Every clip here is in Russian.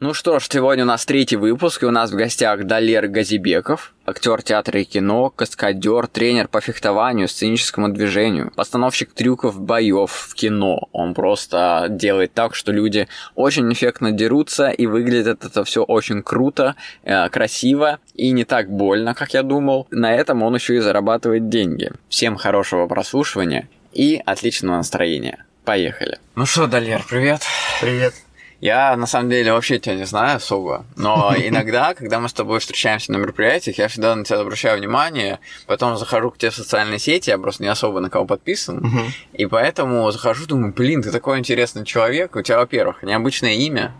Ну что ж, сегодня у нас третий выпуск, и у нас в гостях Далер Газибеков, актер театра и кино, каскадер, тренер по фехтованию, сценическому движению, постановщик трюков боев в кино. Он просто делает так, что люди очень эффектно дерутся, и выглядит это все очень круто, э, красиво и не так больно, как я думал. На этом он еще и зарабатывает деньги. Всем хорошего прослушивания и отличного настроения. Поехали. Ну что, Далер, привет. Привет. Я, на самом деле, вообще тебя не знаю особо, но иногда, когда мы с тобой встречаемся на мероприятиях, я всегда на тебя обращаю внимание, потом захожу к тебе в социальные сети, я просто не особо на кого подписан, и поэтому захожу, думаю, блин, ты такой интересный человек, у тебя, во-первых, необычное имя,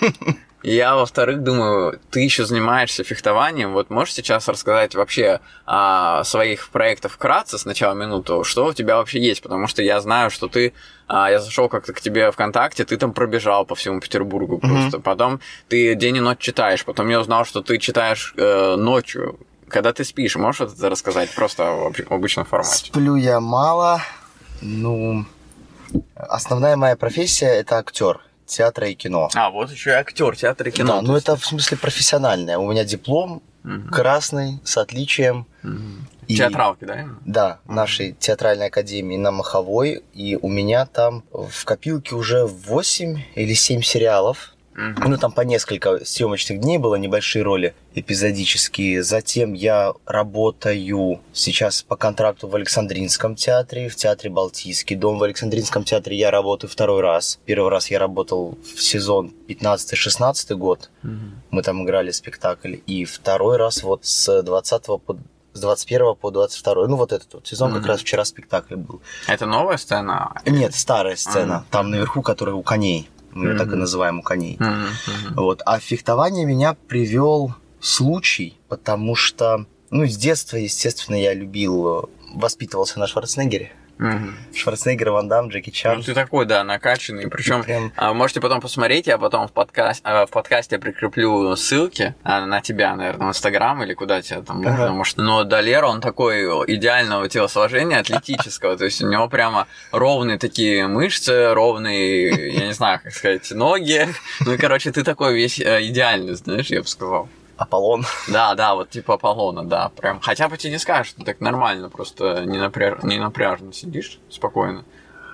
я, во-вторых, думаю, ты еще занимаешься фехтованием. Вот можешь сейчас рассказать вообще о своих проектах вкратце, сначала минуту, что у тебя вообще есть? Потому что я знаю, что ты... А, я зашел как-то к тебе ВКонтакте, ты там пробежал по всему Петербургу просто. Mm-hmm. Потом ты день и ночь читаешь. Потом я узнал, что ты читаешь э, ночью. Когда ты спишь, можешь это рассказать просто в обычном формате? Сплю я мало. Ну, основная моя профессия это актер театра и кино. А, вот еще и актер театра и кино. Да, ну это в смысле профессиональное. У меня диплом угу. красный с отличием. Угу. И, Театралки, да? Да, угу. нашей театральной академии на Маховой. И у меня там в копилке уже 8 или 7 сериалов. Ну, там по несколько съемочных дней было, небольшие роли эпизодические. Затем я работаю сейчас по контракту в Александринском театре, в театре Балтийский дом. В Александринском театре я работаю второй раз. Первый раз я работал в сезон 15-16 год. Mm-hmm. Мы там играли спектакль. И второй раз вот с 20 по с 21 по 22. Ну, вот этот вот сезон, mm-hmm. как раз вчера спектакль был. Это новая сцена? Нет, старая сцена. Mm-hmm. Там наверху, которая у коней мы ее mm-hmm. так и называем у коней. Mm-hmm. Вот. А фехтование меня привел случай, потому что, ну, с детства, естественно, я любил, воспитывался на Шварценеггере. Угу. Шварценеггер, Ван Дам, Джеки Чан. Ну, ты такой, да, накачанный. Причем Прям... а, можете потом посмотреть, я потом в, подкаст, а, в подкасте прикреплю ссылки а, на тебя, наверное, в Инстаграм или куда тебе там ага. можно. Может, но Далер, он такой идеального телосложения, атлетического. То есть у него прямо ровные такие мышцы, ровные, я не знаю, как сказать, ноги. Ну короче, ты такой весь э, идеальный, знаешь, я бы сказал. Аполлон. Да, да, вот типа Аполлона, да. Прям. Хотя бы тебе не скажешь, что так нормально, просто не, напряж... не напряжно сидишь спокойно.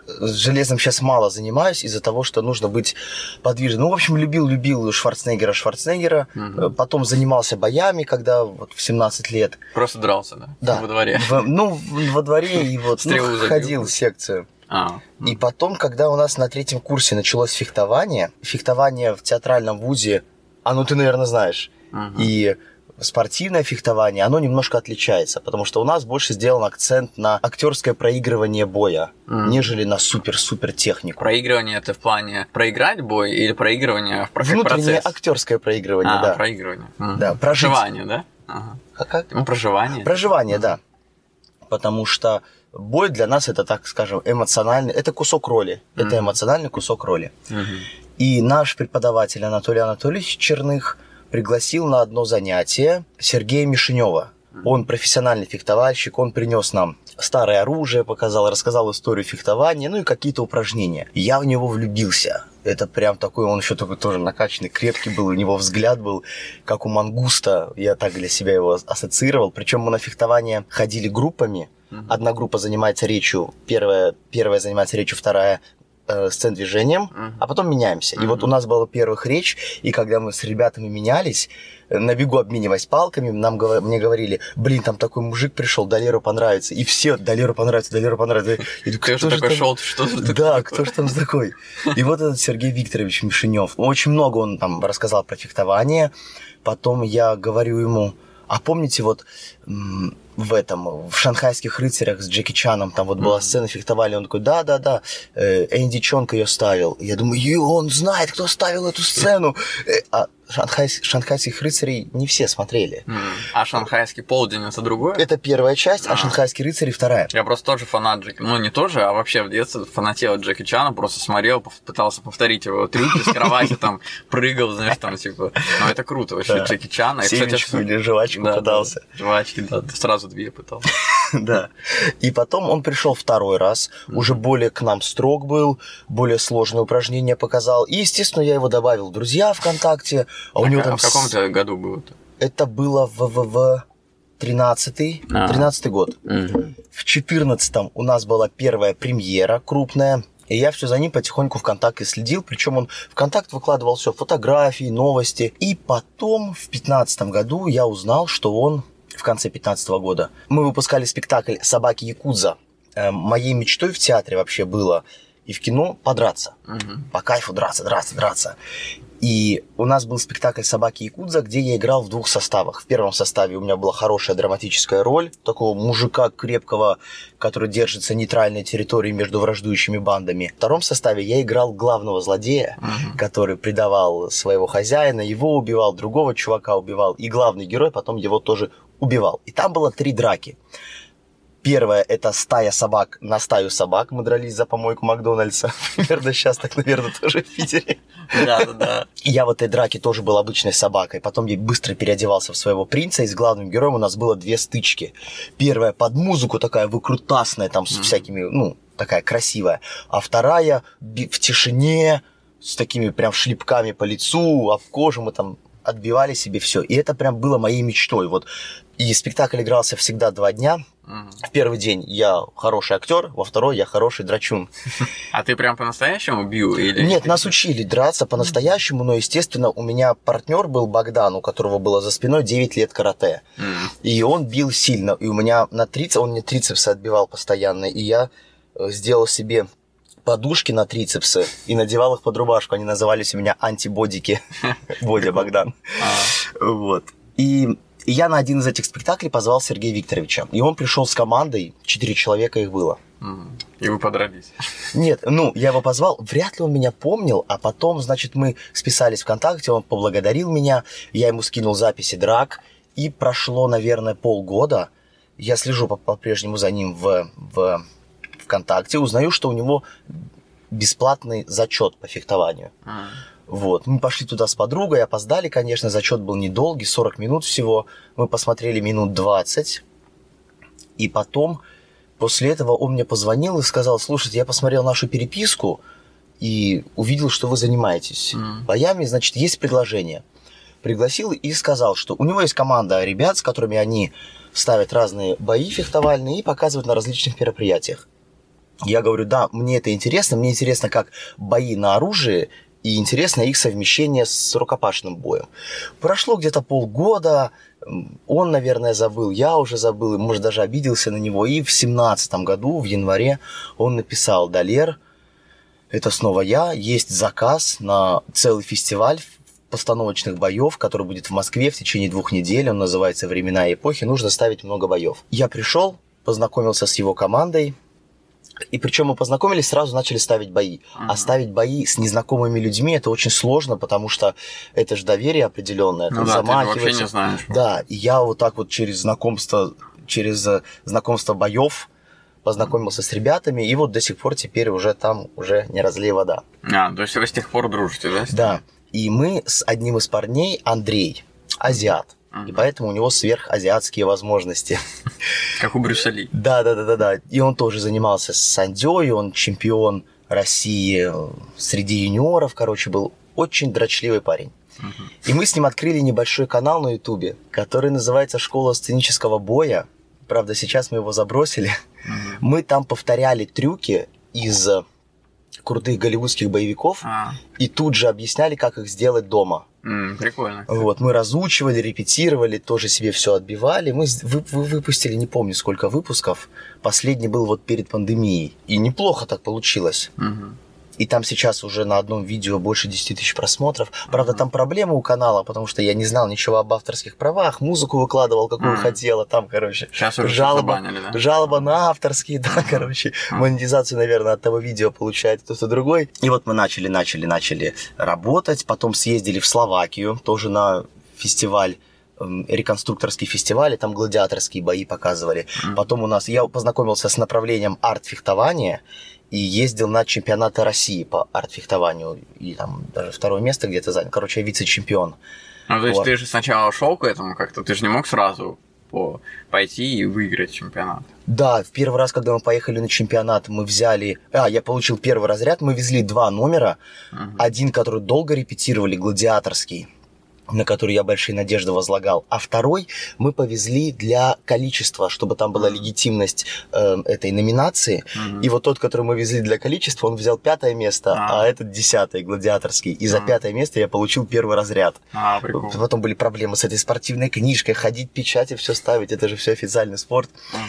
С железом сейчас мало занимаюсь из-за того, что нужно быть подвижным. Ну, в общем, любил-любил Шварценеггера, Шварценеггера. Угу. Потом занимался боями, когда вот в 17 лет. Просто дрался, да? Да. Во дворе. В, ну, во дворе и вот ну, ходил в секцию. А, и потом, когда у нас на третьем курсе началось фехтование, фехтование в театральном вузе, а ну ты, наверное, знаешь, Угу. И спортивное фехтование, оно немножко отличается, потому что у нас больше сделан акцент на актерское проигрывание боя, mm. нежели на супер-супер технику. Проигрывание это в плане проиграть бой или проигрывание в процесс? Внутреннее актерское проигрывание, а, да. проигрывание. Mm. Да, прожить. Проживание, да? Ага. А как? Ну, проживание. Проживание, mm. да. Потому что бой для нас это, так скажем, эмоциональный, это кусок роли, mm. это эмоциональный кусок роли. Mm-hmm. И наш преподаватель Анатолий Анатольевич Черных – пригласил на одно занятие Сергея Мишинева. Он профессиональный фехтовальщик, он принес нам старое оружие, показал, рассказал историю фехтования, ну и какие-то упражнения. Я в него влюбился. Это прям такой, он еще такой тоже накачанный, крепкий был, у него взгляд был, как у мангуста. Я так для себя его ассоциировал. Причем мы на фехтование ходили группами. Одна группа занимается речью, первая, первая занимается речью, вторая э, сцен движением, uh-huh. а потом меняемся. Uh-huh. И вот у нас была первых речь, и когда мы с ребятами менялись, э, на бегу обмениваясь палками, нам, мне говорили, блин, там такой мужик пришел, Далеру понравится. И все, Далеру понравится, Далеру понравится. И, кто, же такой шел, что же Да, кто же там такой? И вот этот Сергей Викторович Мишинев. Очень много он там рассказал про фехтование. Потом я говорю ему, а помните вот в этом, в «Шанхайских рыцарях» с Джеки Чаном, там вот была сцена фехтовали, он такой, да-да-да, э, Энди Чонг ее ставил. Я думаю, и он знает, кто ставил эту сцену. Э, а Шанхай, шанхайских рыцарей не все смотрели. А шанхайский полдень это другое? Это первая часть, а, а шанхайские рыцари вторая. Я просто тоже фанат Джеки. Ну, не тоже, а вообще в детстве фанател Джеки Чана, просто смотрел, пытался повторить его трюки с кровати, там прыгал, знаешь, там типа. Ну, это круто вообще, Джеки Чана. Семечку или жвачку пытался. Жвачки, да, сразу две пытался. Да. И потом он пришел второй раз, уже более к нам строг был, более сложные упражнения показал. И, естественно, я его добавил в друзья ВКонтакте, а у него там... А в каком-то году было это? Это было в, в, в 13-й, а. 13 год. Угу. В 14-м у нас была первая премьера крупная. И я все за ним потихоньку ВКонтакте следил, причем он ВКонтакт выкладывал все, фотографии, новости. И потом в 15 году я узнал, что он в конце 15 года. Мы выпускали спектакль «Собаки Якудза». Э, моей мечтой в театре вообще было и в кино подраться. Угу. По кайфу драться, драться, драться. И у нас был спектакль «Собаки Якудза», где я играл в двух составах. В первом составе у меня была хорошая драматическая роль, такого мужика крепкого, который держится нейтральной территории между враждующими бандами. В втором составе я играл главного злодея, uh-huh. который предавал своего хозяина, его убивал, другого чувака убивал, и главный герой потом его тоже убивал. И там было три драки. Первое – это стая собак на стаю собак. Мы дрались за помойку Макдональдса. Примерно сейчас так, наверное, тоже в Питере. Да-да-да. Я в этой драке тоже был обычной собакой. Потом я быстро переодевался в своего принца, и с главным героем у нас было две стычки. Первая под музыку такая выкрутасная, там с всякими, ну, такая красивая. А вторая в тишине, с такими прям шлепками по лицу, об кожу мы там отбивали себе все. И это прям было моей мечтой. Вот. И спектакль игрался всегда два дня. В первый день я хороший актер, во второй я хороший драчун. А ты прям по-настоящему бил? Или... Нет, нас учили драться по-настоящему, но, естественно, у меня партнер был Богдан, у которого было за спиной 9 лет карате. И он бил сильно. И у меня на трицепс, он мне трицепсы отбивал постоянно, и я э, сделал себе подушки на трицепсы и надевал их под рубашку. Они назывались у меня антибодики. Бодя Богдан. А. Вот. И и я на один из этих спектаклей позвал Сергея Викторовича. И он пришел с командой, четыре человека их было. И вы подрались? Нет, ну, я его позвал, вряд ли он меня помнил, а потом, значит, мы списались ВКонтакте, он поблагодарил меня, я ему скинул записи драк, и прошло, наверное, полгода, я слежу по-прежнему за ним в, в ВКонтакте, узнаю, что у него бесплатный зачет по фехтованию. А. Вот. Мы пошли туда с подругой, опоздали, конечно, зачет был недолгий, 40 минут всего. Мы посмотрели минут 20. И потом, после этого он мне позвонил и сказал, слушайте, я посмотрел нашу переписку и увидел, что вы занимаетесь mm. боями, значит, есть предложение. Пригласил и сказал, что у него есть команда ребят, с которыми они ставят разные бои фехтовальные и показывают на различных мероприятиях. Я говорю, да, мне это интересно, мне интересно, как бои на оружие и интересно их совмещение с рукопашным боем. Прошло где-то полгода, он, наверное, забыл, я уже забыл, может, даже обиделся на него. И в семнадцатом году, в январе, он написал «Далер, это снова я, есть заказ на целый фестиваль постановочных боев, который будет в Москве в течение двух недель. Он называется «Времена и эпохи». Нужно ставить много боев. Я пришел, познакомился с его командой, и причем мы познакомились, сразу начали ставить бои. Uh-huh. А ставить бои с незнакомыми людьми это очень сложно, потому что это же доверие определенное. Ну да, ты вообще не знаешь. Да, и я вот так вот через знакомство, через э, знакомство боев познакомился с ребятами, и вот до сих пор теперь уже там уже не разлей вода. А, то есть вы с тех пор дружите, да? Да. И мы с одним из парней, Андрей, азиат, и поэтому у него сверхазиатские возможности. Как у Брюсселя. Да, да, да, да, да. И он тоже занимался с сандёй, он чемпион России э, среди юниоров, короче, был очень дрочливый парень. И мы с ним открыли небольшой канал на Ютубе, который называется «Школа сценического боя». Правда, сейчас мы его забросили. Мы там повторяли трюки из крутых голливудских боевиков а. и тут же объясняли, как их сделать дома. Mm, прикольно. Вот, мы разучивали, репетировали, тоже себе все отбивали. Мы вы, вы выпустили, не помню сколько выпусков. Последний был вот перед пандемией. И неплохо так получилось. Mm-hmm. И там сейчас уже на одном видео больше 10 тысяч просмотров. Правда, там проблема у канала, потому что я не знал ничего об авторских правах, музыку выкладывал, какую Мгм. хотела, там, короче, Сейчас уже жалоба, забанили, да? жалоба на авторские, да, короче, монетизацию, наверное, от того видео получает кто-то другой. И вот мы начали, начали, начали работать, потом съездили в Словакию, тоже на фестиваль эм, реконструкторский фестиваль, и там гладиаторские бои показывали. Потом у нас я познакомился с направлением арт-фехтования и ездил на чемпионаты России по арт-фехтованию. И там даже второе место где-то занял. Короче, я вице-чемпион. Ну, то есть Вот. ты же сначала шел к этому как-то, ты же не мог сразу по- пойти и выиграть чемпионат. Да, в первый раз, когда мы поехали на чемпионат, мы взяли... А, я получил первый разряд, мы везли два номера. Мгм. Один, который долго репетировали, гладиаторский, на который я большие надежды возлагал. А второй мы повезли для количества, чтобы там была легитимность э, этой номинации. Мгм. И вот тот, который мы везли для количества, он взял пятое место, А. а, этот десятое, гладиаторский. И за Мгм. пятое место я получил первый разряд. А, прикольно. Потом были проблемы с этой спортивной книжкой, ходить, печати, все ставить, это же все официальный спорт. Мгм.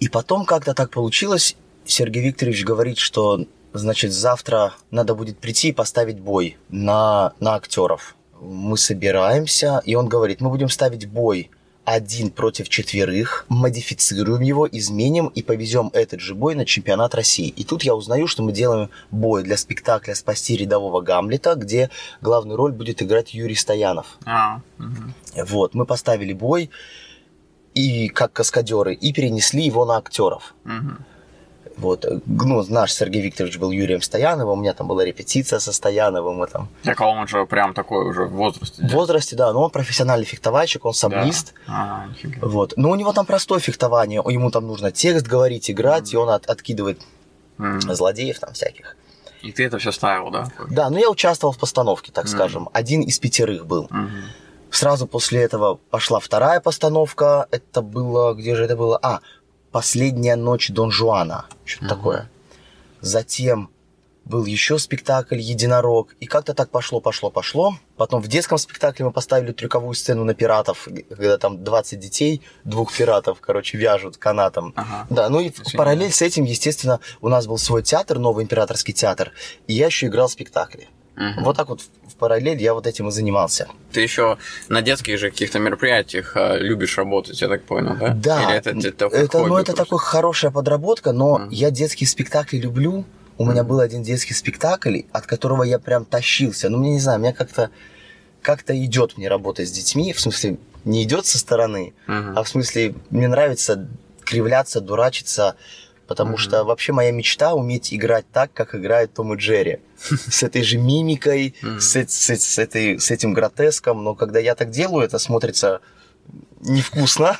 И потом как-то так получилось, Сергей Викторович говорит, что, значит, завтра надо будет прийти и поставить бой на, на актеров. Мы собираемся, и он говорит, мы будем ставить бой один против четверых, модифицируем его, изменим и повезем этот же бой на чемпионат России. И тут я узнаю, что мы делаем бой для спектакля «Спасти рядового Гамлета», где главную роль будет играть Юрий Стоянов. А, мгм. Вот, мы поставили бой, и как каскадеры, и перенесли его на актеров. Мгм. Вот, ну, наш Сергей Викторович был Юрием Стояновым, у меня там была репетиция со Стояновым, мы там... Так а он же прям такой уже в возрасте. В возрасте, да, но он профессиональный фехтовальщик, он саблист. А, нифига. Вот. Но у него там простое фехтование, ему там нужно текст говорить, играть, и он от- откидывает М. злодеев там всяких. И ты это все ставил, да? Да, но я участвовал в постановке, так Мгм. скажем. Один из пятерых был. Мгм. Сразу после этого пошла вторая постановка. Это было... Где же это было? А, «Последняя ночь Дон Жуана». Что-то Мгм. такое. Затем был еще спектакль «Единорог». И как-то так пошло, пошло, пошло. Потом в детском спектакле мы поставили трюковую сцену на пиратов, когда там 20 детей, двух пиратов, короче, вяжут канатом. Ага. Да, ну и Очень параллель с этим, естественно, у нас был свой театр, новый императорский театр, и я еще играл в спектакле. Мгм. Вот так вот параллель я вот этим и занимался. Ты еще на детских же каких-то мероприятиях а, любишь работать, я так понял, да? Да, Или это, это, это, ну, это такая хорошая подработка, но Мгм. я детские спектакли люблю. У меня был один детский спектакль, от которого я прям тащился. Ну, мне не знаю, мне как-то как-то идет мне работать с детьми, в смысле, не идет со стороны, Мгм. а в смысле, мне нравится кривляться, дурачиться, потому Мгм. что вообще моя мечта уметь играть так, как играет Том и Джерри. С этой же мимикой, с, эт- с эт- с этой, с этим гротеском, но когда я так делаю, это смотрится невкусно.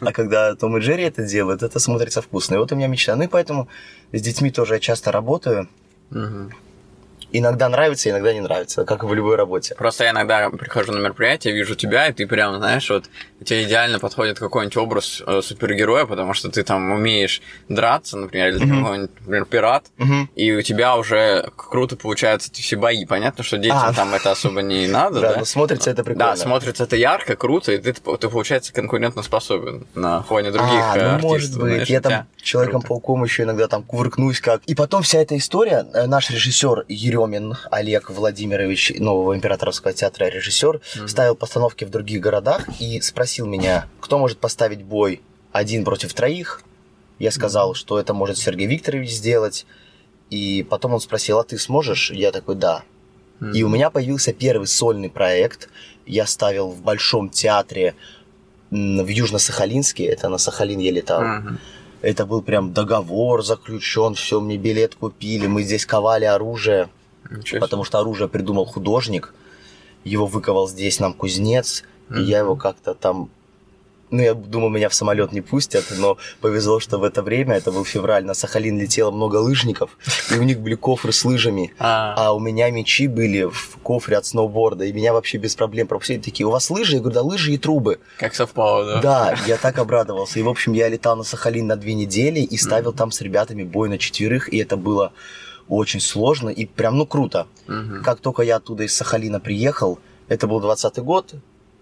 А когда Том и Джерри это делают, это смотрится вкусно. И вот у меня мечта. Ну и поэтому с детьми тоже я часто работаю. Иногда нравится, иногда не нравится, как и в любой работе. Просто я иногда прихожу на мероприятие, вижу тебя, и ты прям, знаешь, вот тебе идеально подходит какой-нибудь образ э, супергероя, потому что ты там умеешь драться, например, или Мгм. какой-нибудь, например, пират, и у тебя уже круто получаются все бои. Понятно, что детям А. там это особо не надо, Да, да? но смотрится это прикольно. Да, смотрится это ярко, круто, и ты, ты получается, конкурентно способен на фоне других а, э, ну, артистов. может быть. знаешь, я там Человеком-пауком еще иногда там кувыркнусь как. И потом вся эта история, э, наш режиссер Еремин Олег Владимирович, нового императорского театра режиссер, Мгм. ставил постановки в других городах и спросил меня, кто может поставить бой один против троих. Я сказал, что это может Сергей Викторович сделать. И потом он спросил, а ты сможешь? Я такой, да. Мгм. И у меня появился первый сольный проект. Я ставил в Большом театре в Южно-Сахалинске, это на Сахалин я летал. Мгм. Это был прям договор заключен, все, мне билет купили, мы здесь ковали оружие, Ничего потому что оружие придумал художник, его выковал здесь нам кузнец, и Мгм. я его как-то там... Ну, я думал, меня в самолет не пустят, но повезло, что в это время, это был февраль, на Сахалин летело много лыжников, и у них были кофры с лыжами. А, А у меня мечи были в кофре от сноуборда, и меня вообще без проблем пропустили. Такие, у вас лыжи? Я говорю, да лыжи и трубы. как совпало, да? Да, я так обрадовался. И, в общем, я летал на Сахалин на две недели и ставил там с ребятами бой на четверых, и это было очень сложно и прям, ну, круто. Мгм. Как только я оттуда из Сахалина приехал, это был 20 год,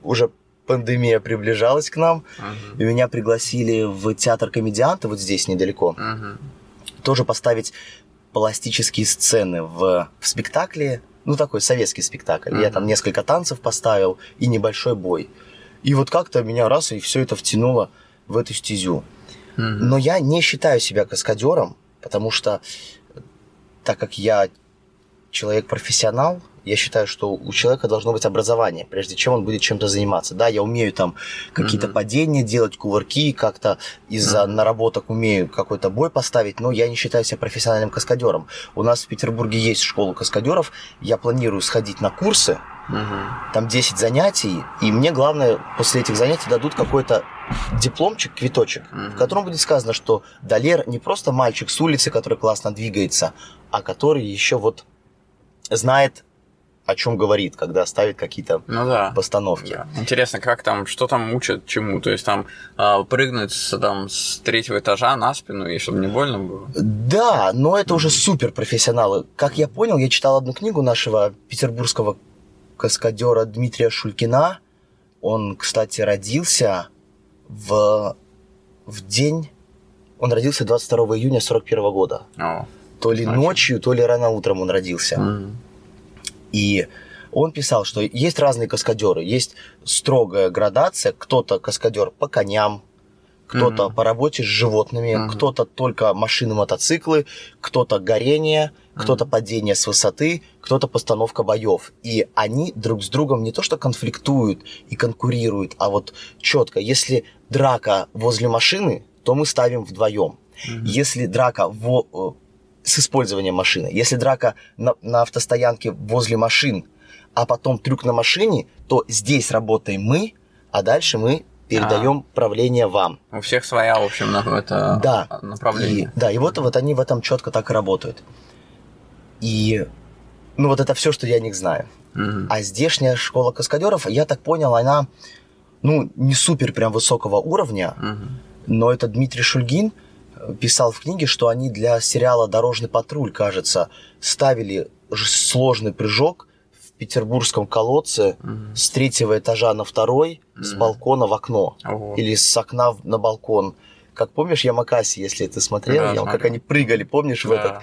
уже пандемия приближалась к нам, Мгм. и меня пригласили в театр комедианта вот здесь недалеко, Мгм. тоже поставить пластические сцены в, в спектакле, ну такой советский спектакль. Mm-hmm. Я там несколько танцев поставил и небольшой бой. И вот как-то меня раз и все это втянуло в эту стезю. Mm-hmm. Но я не считаю себя каскадером, потому что так как я человек-профессионал, я считаю, что у человека должно быть образование, прежде чем он будет чем-то заниматься. Да, я умею там какие-то mm-hmm. падения делать, кувырки, как-то из-за mm-hmm. наработок умею какой-то бой поставить, но я не считаю себя профессиональным каскадером. У нас в Петербурге есть школа каскадеров, я планирую сходить на курсы, mm-hmm. там 10 занятий, и мне главное, после этих занятий дадут какой-то дипломчик, квиточек, mm-hmm. в котором будет сказано, что Далер не просто мальчик с улицы, который классно двигается, а который еще вот знает о чем говорит, когда ставит какие-то ну, да. постановки. Да. Интересно, как там, что там учат чему? То есть там э, прыгнуть с, там, с третьего этажа на спину, и чтобы не больно было? Да, но это mm-hmm. уже супер профессионалы. Как я понял, я читал одну книгу нашего петербургского каскадера Дмитрия Шулькина. Он, кстати, родился в, в день... Он родился 22 июня 41 года. Oh, то ли значит. ночью, то ли рано утром он родился. Mm. И он писал, что есть разные каскадеры. Есть строгая градация. Кто-то каскадер по коням, кто-то mm-hmm. по работе с животными, mm-hmm. кто-то только машины, мотоциклы, кто-то горение, mm-hmm. кто-то падение с высоты, кто-то постановка боев. И они друг с другом не то что конфликтуют и конкурируют, а вот четко, если драка возле машины, то мы ставим вдвоем. Mm-hmm. Если драка в, э, с использованием машины. Если драка на, на автостоянке возле машин, а потом трюк на машине, то здесь работаем мы, а дальше мы передаем а, правление вам. У всех своя, в общем, это да, направление. И, да, и вот, вот они в этом четко так и работают. И ну вот это все, что я о них знаю. Угу. А здешняя школа каскадеров, я так понял, она ну не супер прям высокого уровня, угу. но это Дмитрий Шульгин, писал в книге, что они для сериала «Дорожный патруль», кажется, ставили сложный прыжок в петербургском колодце угу. с третьего этажа на второй, угу. с балкона в окно. Ого. Или с окна на балкон как помнишь Ямакаси, если ты смотрел, да, Ям, как они прыгали, помнишь, да. в этот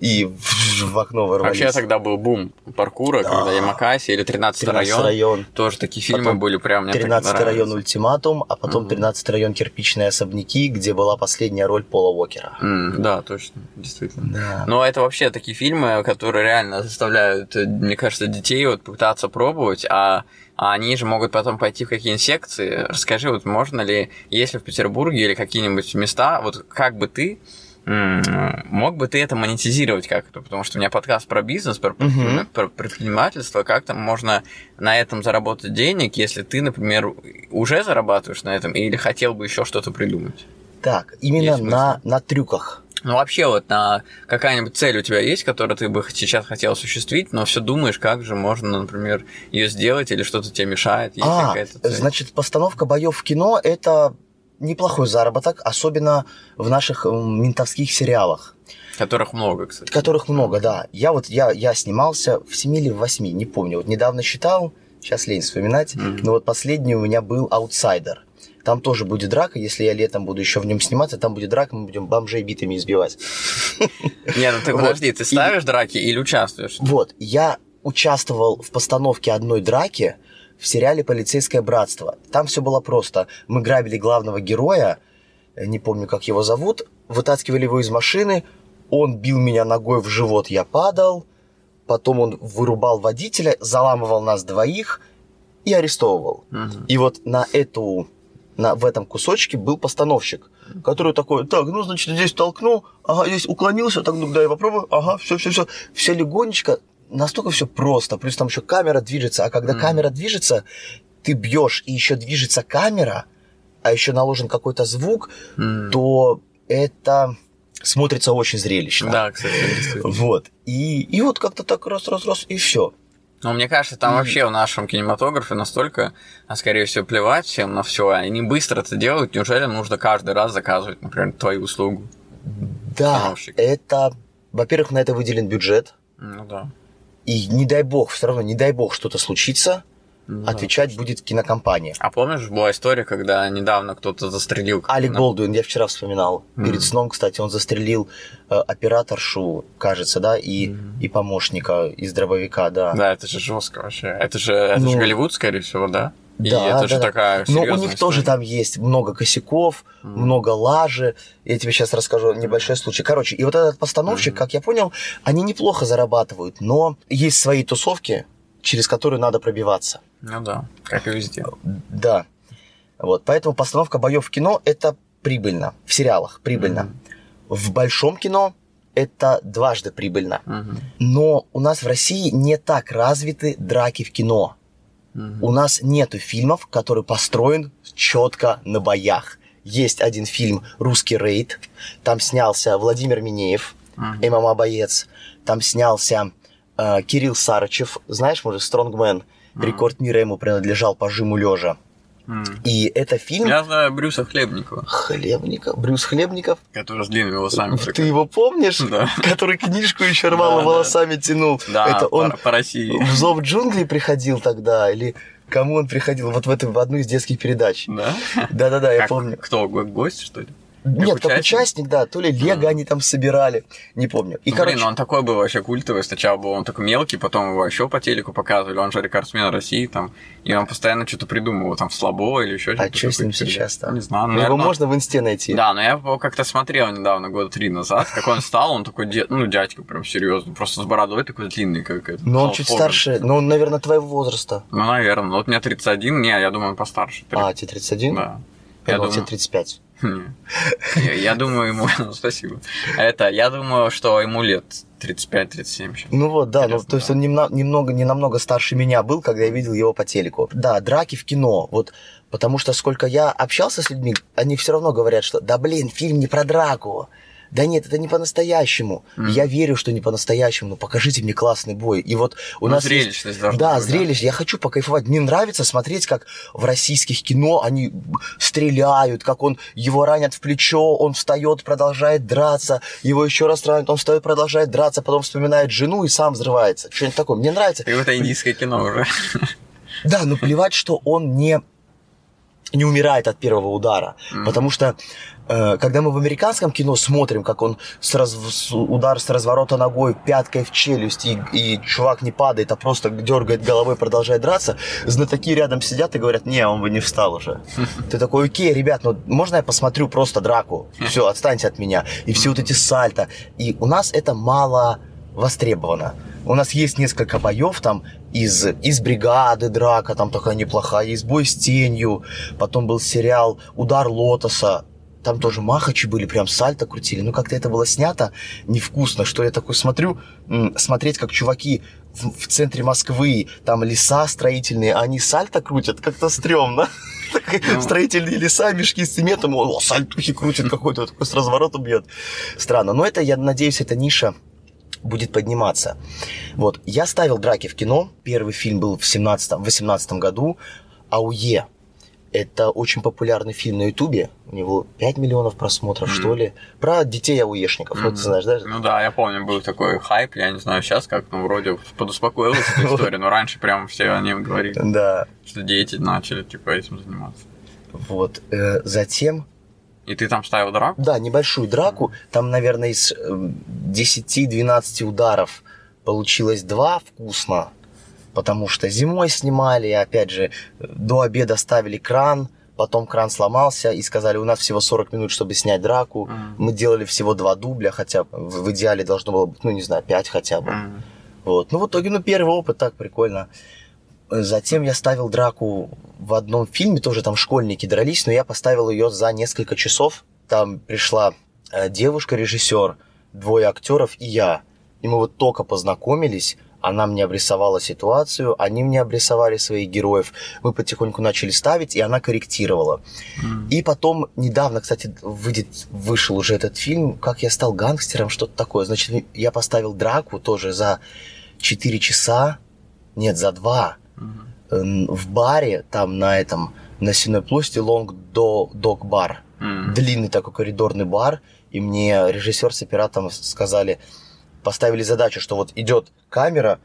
и в, в окно ворвались. Вообще тогда был бум паркура, да. когда Ямакаси или 13 район, район. Тоже такие фильмы потом были прям 13 район Ультиматум, а потом угу. 13 район Кирпичные особняки, где была последняя роль Пола Уокера. Mm, да, точно, действительно. Да. Но это вообще такие фильмы, которые реально заставляют, мне кажется, детей вот пытаться пробовать, а а они же могут потом пойти в какие-нибудь секции. Расскажи, вот можно ли, если в Петербурге или какие-нибудь места, вот как бы ты мог бы ты это монетизировать как-то? Потому что у меня подкаст про бизнес, про, uh-huh. про предпринимательство, как там можно на этом заработать денег, если ты, например, уже зарабатываешь на этом или хотел бы еще что-то придумать? Так, именно на, на трюках. Ну, вообще, вот на какая-нибудь цель у тебя есть, которую ты бы сейчас хотел осуществить, но все думаешь, как же можно, например, ее сделать, или что-то тебе мешает? Есть а, значит, постановка боев в кино это неплохой заработок, особенно в наших ментовских сериалах. Которых много, кстати. Которых много, да. Я вот, я, я снимался в семи или в восьми, не помню. Вот недавно считал, сейчас лень вспоминать, mm-hmm. но вот последний у меня был «Аутсайдер». Там тоже будет драка, если я летом буду еще в нем сниматься, там будет драка, мы будем бомжей битами избивать. Не, ну ты подожди, ты ставишь драки или участвуешь? Вот, я участвовал в постановке одной драки в сериале «Полицейское братство». Там все было просто. Мы грабили главного героя, не помню, как его зовут, вытаскивали его из машины, он бил меня ногой в живот, я падал, потом он вырубал водителя, заламывал нас двоих и арестовывал. Угу. И вот на эту на, в этом кусочке был постановщик, который такой, так, ну, значит, здесь толкнул, ага, здесь уклонился, так, ну, да, я попробую, ага, все, все, все, все легонечко, настолько все просто, плюс там еще камера движется, а когда mm. камера движется, ты бьешь, и еще движется камера, а еще наложен какой-то звук, mm. то это смотрится очень зрелищно. Да, кстати, Вот. И, и вот как-то так раз-раз-раз, и все. Ну, мне кажется, там mm. вообще в нашем кинематографе настолько, а скорее всего, плевать всем на все. Они быстро это делают. Неужели нужно каждый раз заказывать, например, твою услугу? Да, Киновщик? это... Во-первых, на это выделен бюджет. Ну да. И не дай бог, все равно не дай бог что-то случится, да, отвечать будет кинокомпания. А помнишь, была история, когда недавно кто-то застрелил... Алек на- Болдуин, я вчера вспоминал. Мгм. Перед сном, кстати, он застрелил э, операторшу, кажется, да, и, Мгм. и помощника из дробовика, да. Да, это же жестко вообще. Это же, это же Ну, Голливуд, скорее всего, да? И да, это же да, да. такая Но у них тоже история. там есть много косяков, Мгм. много лажи. Я тебе сейчас расскажу небольшой случай. Короче, и вот этот постановщик, Мгм. как я понял, они неплохо зарабатывают, но есть свои тусовки, через которые надо пробиваться. Ну да, как и везде. Да. Вот, поэтому постановка боев в кино это прибыльно. В сериалах прибыльно. Мгм. В большом кино это дважды прибыльно. Мгм. Но у нас в России не так развиты драки в кино. Мгм. У нас нету фильмов, который построен четко на боях. Есть один фильм «Русский рейд». Там снялся Владимир Минеев, Мгм. ММА-боец. Там снялся э, Кирилл Сарычев. Знаешь, может, «Стронгмен». Мгм. Рекорд мира ему принадлежал по жиму лежа. И это фильм Я знаю Брюса Хлебникова, Хлебников, Брюс Хлебников. который с длинными волосами. Ты такой. его помнишь? Да. Который книжку еще рвал Да, да. волосами тянул. Да, это он по, России. в зов джунглей приходил тогда? Или кому он приходил? Вот в, это, в одну из детских передач. Да? Да-да-да, я Как- помню. Кто, го- гость, что ли? Нет, как участник? участник, да. То ли Лего А. они там собирали. Не помню. И, Ну, короче, Блин, он такой был вообще культовый. Сначала был он такой мелкий, потом его еще по телеку показывали. Он же рекордсмен России там. И он постоянно что-то придумывал, там, слабо или еще а что-то. что с ним сейчас там? Не знаю, Ну, наверное, Его можно в инсте найти. Да, но я его как-то смотрел недавно, года три назад, как он стал, он такой, дед- ну, дядька прям серьезный, просто с бородой такой длинный, как это. Но он чуть Хоган. старше. Но он, наверное, твоего возраста. Ну, наверное. Вот мне 31, не, я думаю, он постарше. А, тебе 31? Да. Я Я думал, тебе думаю, 35. Я, думаю, ему... ну, Спасибо. Это, я думаю, что ему лет 35-37 сейчас. Ну вот, да, ну, то есть да. он немно- немного, не намного старше меня был, когда я видел его по телеку. Да, драки в кино, вот, потому что сколько я общался с людьми, они все равно говорят, что, да блин, фильм не про драку. Да нет, это не по-настоящему. Мгм. Я верю, что не по-настоящему, но покажите мне классный бой. И вот у Ну, нас есть- зрелищность должна Да, быть, зрелище. Я хочу покайфовать. Мне нравится смотреть, как в российских кино они стреляют, как он его ранят в плечо, он встает, продолжает драться, его еще раз ранят, он встает, продолжает драться, потом вспоминает жену и сам взрывается. Что-нибудь такое. Мне нравится. И это индийское кино уже. Да, но плевать, что он не не умирает от первого удара. Мгм. Потому что когда мы в американском кино смотрим, как он с раз- с- удар с разворота ногой, пяткой в челюсть, и, и чувак не падает, а просто дергает головой, продолжает драться, знатоки рядом сидят и говорят, не, он бы не встал уже. Ты такой, окей, ребят, ну можно я посмотрю просто драку? Все, отстаньте от меня. И все вот эти сальто. И у нас это мало востребовано. У нас есть несколько боев там из, из бригады драка, там такая неплохая, есть бой с тенью, потом был сериал Удар лотоса, там тоже махачи были, прям сальто крутили. Ну, как-то это было снято невкусно, что я такой смотрю, смотреть, как чуваки в, в центре Москвы, там леса строительные, они сальто крутят, как-то стрёмно. Ну. Строительные леса, мешки с цементом, о, сальтухи крутит какой-то, такой с разворота бьет. Странно. Но это, я надеюсь, эта ниша будет подниматься. Вот. Я ставил драки в кино. Первый фильм был в 17-18 году. АУЕ. Это очень популярный фильм на Ютубе. У него 5 миллионов просмотров, Мгм. что ли. Про детей ауешников. Ну, ты Мгм. знаешь, да? Ну да, я помню, был такой хайп, я не знаю сейчас как, ну вроде подуспокоилась эта история, но раньше прям все о нем говорили, Да. что дети начали типа этим заниматься. Вот. Э, Затем И ты там ставил драку? Да, небольшую драку. Там, наверное, из э, 10-12 ударов получилось два вкусно. Потому что зимой снимали, опять же, до обеда ставили кран, потом кран сломался, и сказали, у нас всего 40 минут, чтобы снять драку. Мгм. Мы делали всего два дубля, хотя в идеале должно было быть, ну, не знаю, 5 хотя бы. Мгм. Вот. Ну, в итоге, ну, первый опыт так прикольно. Затем я ставил драку в одном фильме, тоже там школьники дрались, но я поставил ее за несколько часов. Там пришла э, девушка-режиссер, двое актеров и я. И мы вот только познакомились, она мне обрисовала ситуацию, они мне обрисовали своих героев. Мы потихоньку начали ставить, и она корректировала. Мгм. И потом, недавно, кстати, выйдет, вышел уже этот фильм «Как я стал гангстером», что-то такое. Значит, я поставил драку тоже за 4 часа, нет, за 2, Мгм. в баре, там на этом, на Сенной площади, Лонг Док Бар. Мгм. Длинный такой коридорный бар, и мне режиссер с оператором сказали, поставили задачу, что вот идет камера,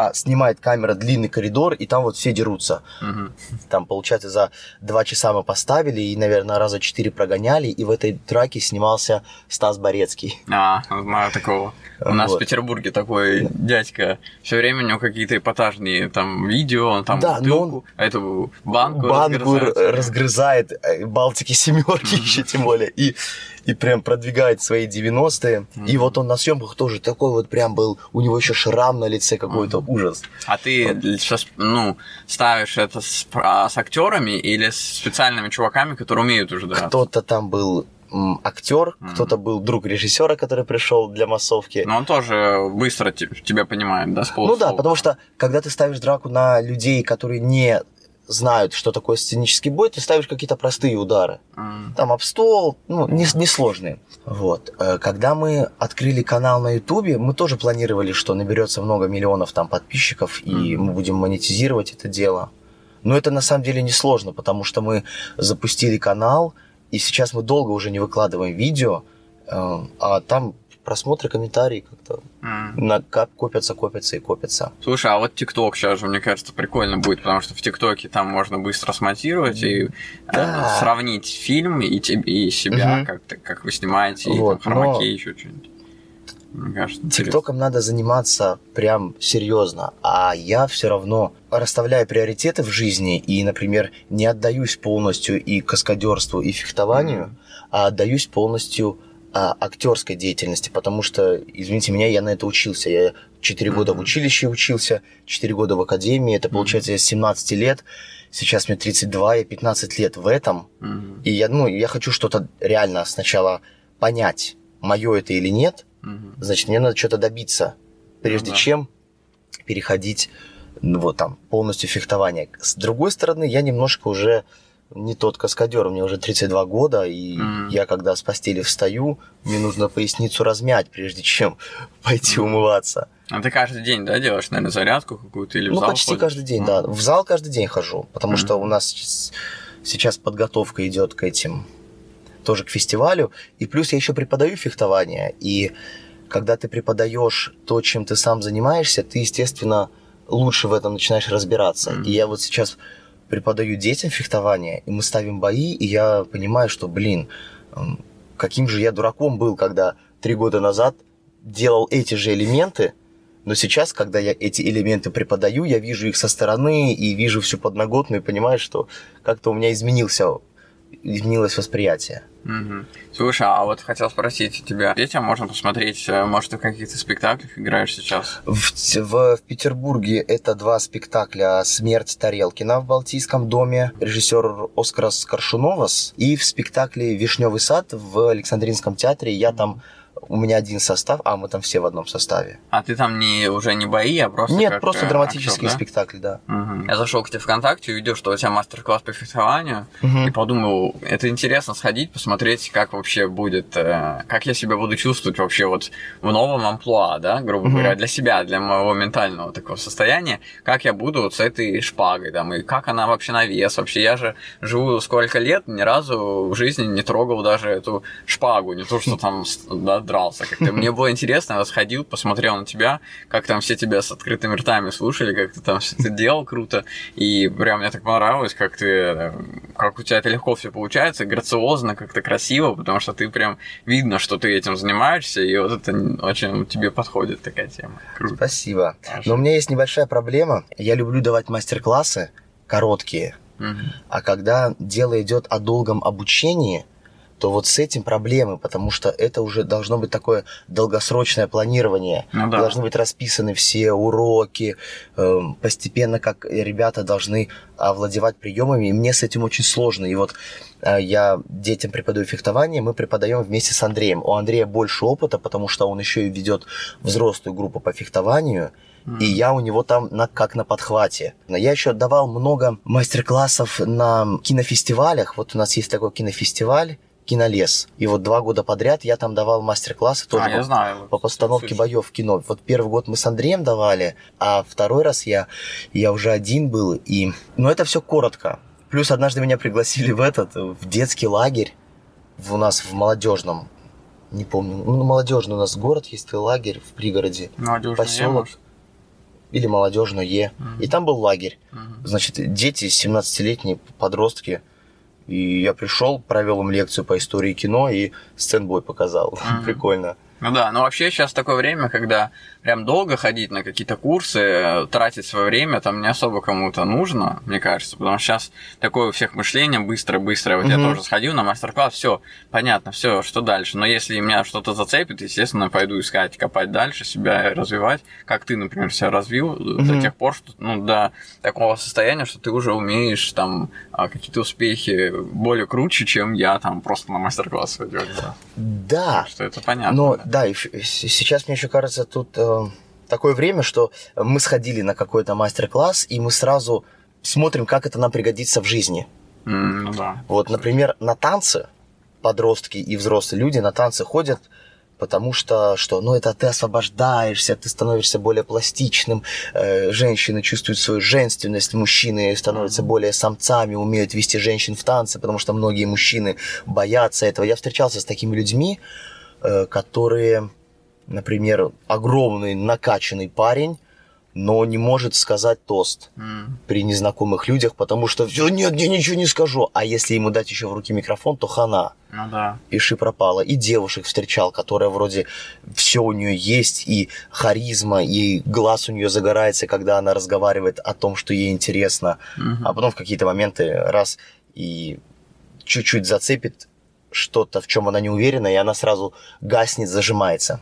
а снимает камера длинный коридор, и там вот все дерутся. Мгм. Там, получается, за два часа мы поставили, и, наверное, раза четыре прогоняли, и в этой драке снимался Стас Борецкий. А, знаю такого. У нас в Вот. Петербурге такой дядька. Все время у него какие-то эпатажные там видео, он там Да, но бутылку, эту банку, Банку разгрызает. разгрызает, э, Балтики семерки еще тем более, и, и прям продвигает свои 90-е. И вот он на съемках тоже такой вот прям был, у него еще шрам на лице какой-то, ужас. А ты сейчас, ну, ставишь это с, а, с актерами или с специальными чуваками, которые умеют уже драться? Кто-то там был актер, Мгм. кто-то был друг режиссера, который пришел для массовки. Но он тоже быстро те- тебя понимает, да, с Ну да, потому что когда ты ставишь драку на людей, которые не знают, что такое сценический бой, ты ставишь какие-то простые удары. М. Там об стол, ну, не- несложные. Вот. Э, Когда мы открыли канал на Ютубе, мы тоже планировали, что наберется много миллионов там подписчиков, и Мгм. мы будем монетизировать это дело. Но это на самом деле несложно, потому что мы запустили канал, и сейчас мы долго уже не выкладываем видео, э, а там просмотры, комментарии как-то М. на, кап- копятся, копятся и копятся. Слушай, а вот ТикТок сейчас же, мне кажется, прикольно будет, потому что в ТикТоке там можно быстро смонтировать и э, Да. сравнить фильм и, теб- и себя, Мгм. как, как вы снимаете, и Вот, там хромаки, но- еще что-нибудь. Мне кажется, интересно. ТикТоком надо заниматься прям серьезно, а я все равно расставляю приоритеты в жизни и, например, не отдаюсь полностью и каскадерству, и фехтованию, а отдаюсь полностью а, актерской деятельности, потому что, извините меня, я на это учился. Я 4 года в Мгм. училище учился, 4 года в академии, это получается с 17 лет, сейчас мне 32, я 15 лет в этом, Мгм. и я, ну, я хочу что-то реально сначала понять, мое это или нет, Мгм. значит, мне надо что-то добиться, прежде да. чем переходить, ну, вот там, полностью фехтование. С другой стороны, я немножко уже не тот каскадер, мне уже 32 года, и Мгм. я, когда с постели встаю, мне нужно поясницу размять, прежде чем пойти умываться. А ты каждый день, да, делаешь, наверное, зарядку какую-то или в Ну, зал почти ходишь? каждый день, да. В зал каждый день хожу, потому Мгм. что у нас сейчас подготовка идет к этим, тоже к фестивалю. И плюс я еще преподаю фехтование. И когда ты преподаешь то, чем ты сам занимаешься, ты, естественно, лучше в этом начинаешь разбираться. Мгм. И я вот сейчас преподаю детям фехтование, и мы ставим бои, и я понимаю, что, блин, каким же я дураком был, когда три года назад делал эти же элементы, но сейчас, когда я эти элементы преподаю, я вижу их со стороны и вижу всю подноготную и понимаю, что как-то у меня изменился, изменилось восприятие. Мгм. Слушай, а вот хотел спросить у тебя, детям можно посмотреть, э, может, ты в каких-то спектаклях играешь сейчас? В, в- в Петербурге это два спектакля «Смерть Тарелкина» в Балтийском доме, режиссер Оскарас Коршуновас, и в спектакле «Вишневый сад» в Александринском театре. Я там, у меня один состав, а мы там все в одном составе. А ты там не, уже не бои, а просто Нет, как, просто э, драматические актер, да? спектакли, да. Мгм. Я зашел к тебе ВКонтакте, увидел, что у тебя мастер-класс по фехтованию, и подумал, это интересно сходить, посмотреть, как вообще будет, э, как я себя буду чувствовать вообще вот в новом амплуа, да, грубо Мгм. говоря, для себя, для моего ментального такого состояния, как я буду вот с этой шпагой, там, и как она вообще на вес. Вообще, я же живу сколько лет, ни разу в жизни не трогал даже эту шпагу, не то, что там да, дрался как-то. Мне было интересно, я сходил, посмотрел на тебя, как там все тебя с открытыми ртами слушали, как ты там все это делал круто, и прям мне так понравилось, как ты, э, как у тебя это легко все получается, грациозно, как-то красиво, потому что ты прям видно, что ты этим занимаешься, и вот это очень тебе подходит такая тема. Круто. Спасибо. Хорошо. Но у меня есть небольшая проблема. Я люблю давать мастер-классы короткие, Мгм. а когда дело идет о долгом обучении, то вот с этим проблемы, потому что это уже должно быть такое долгосрочное планирование. Ну да. Должны быть расписаны все уроки, эм, постепенно как ребята должны овладевать приемами, и мне с этим очень сложно. И вот э, я детям преподаю фехтование, мы преподаем вместе с Андреем. У Андрея больше опыта, потому что он еще и ведет взрослую группу по фехтованию, и я у него там на, как на подхвате. Но я еще давал много мастер-классов на кинофестивалях. Вот у нас есть такой кинофестиваль «Кинолес». И вот два года подряд я там давал мастер-классы тоже А, я по- знаю. по постановке боев в кино. Вот первый год мы с Андреем давали, а второй раз я, я уже один был. И... Но это все коротко. Плюс однажды меня пригласили в этот, в детский лагерь в, у нас в молодежном. Не помню. Ну, молодежный у нас город есть лагерь в пригороде. Молодежный поселок. может. или молодежное. Мгм. И там был лагерь. Мгм. Значит, дети, 17-летние подростки. И я пришел, провел им лекцию по истории кино и сценбой показал. Мгм. Прикольно. Ну да, но вообще сейчас такое время, когда прям долго ходить на какие-то курсы, тратить свое время, там не особо кому-то нужно, мне кажется, потому что сейчас такое у всех мышление быстрое-быстрое. Вот я Мгм. тоже сходил на мастер-класс, все, понятно, все, что дальше. Но если меня что-то зацепит, естественно, пойду искать, копать дальше, себя развивать, как ты, например, себя развил э, до тех пор, что, ну, до такого состояния, что ты уже умеешь там а, какие-то успехи более круче, чем я там просто на мастер-класс ходил. Да. Да, Что это понятно. но да. да, с- сейчас мне еще кажется, тут э, такое время, что мы сходили на какой-то мастер-класс, и мы сразу смотрим, как это нам пригодится в жизни. Ну да. Вот, например, на танцы подростки и взрослые люди на танцы ходят, потому что, что, ну, это ты освобождаешься, ты становишься более пластичным, э, женщины чувствуют свою женственность, мужчины становятся Мгм. более самцами, умеют вести женщин в танцы, потому что многие мужчины боятся этого. Я встречался с такими людьми, э, которые, например, огромный накачанный парень, но не может сказать тост М. при незнакомых людях, потому что все, нет, я ничего не скажу. А если ему дать еще в руки микрофон, то хана. Ну да. Пиши пропало. И девушек встречал, которая вроде все у нее есть, и харизма, и глаз у нее загорается, когда она разговаривает о том, что ей интересно. Мгм. А потом в какие-то моменты раз и чуть-чуть зацепит что-то, в чем она не уверена, и она сразу гаснет, зажимается.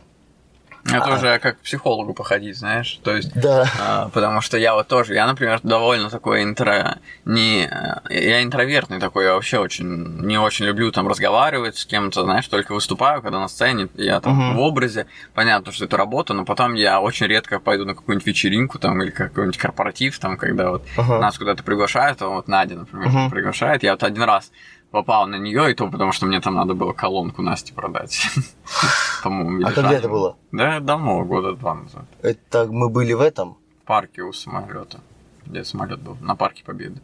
Это А. уже как к психологу походить, знаешь. То есть, Да. а, потому что я вот тоже, я, например, довольно такой интро... Не... э, Я интровертный такой, я вообще очень... Не очень люблю там разговаривать с кем-то, знаешь, только выступаю, когда на сцене, я там Мгм. в образе. Понятно, что это работа, но потом я очень редко пойду на какую-нибудь вечеринку там или какой-нибудь корпоратив, там, когда вот Ага. нас куда-то приглашают, а вот Надя, например, Мгм. приглашает. Я вот один раз попал на нее, и то потому, что мне там надо было колонку Насте продать. А когда это было? Да, давно, года два назад. Это мы были в этом. В парке у самолета. Где самолет был? На парке Победы.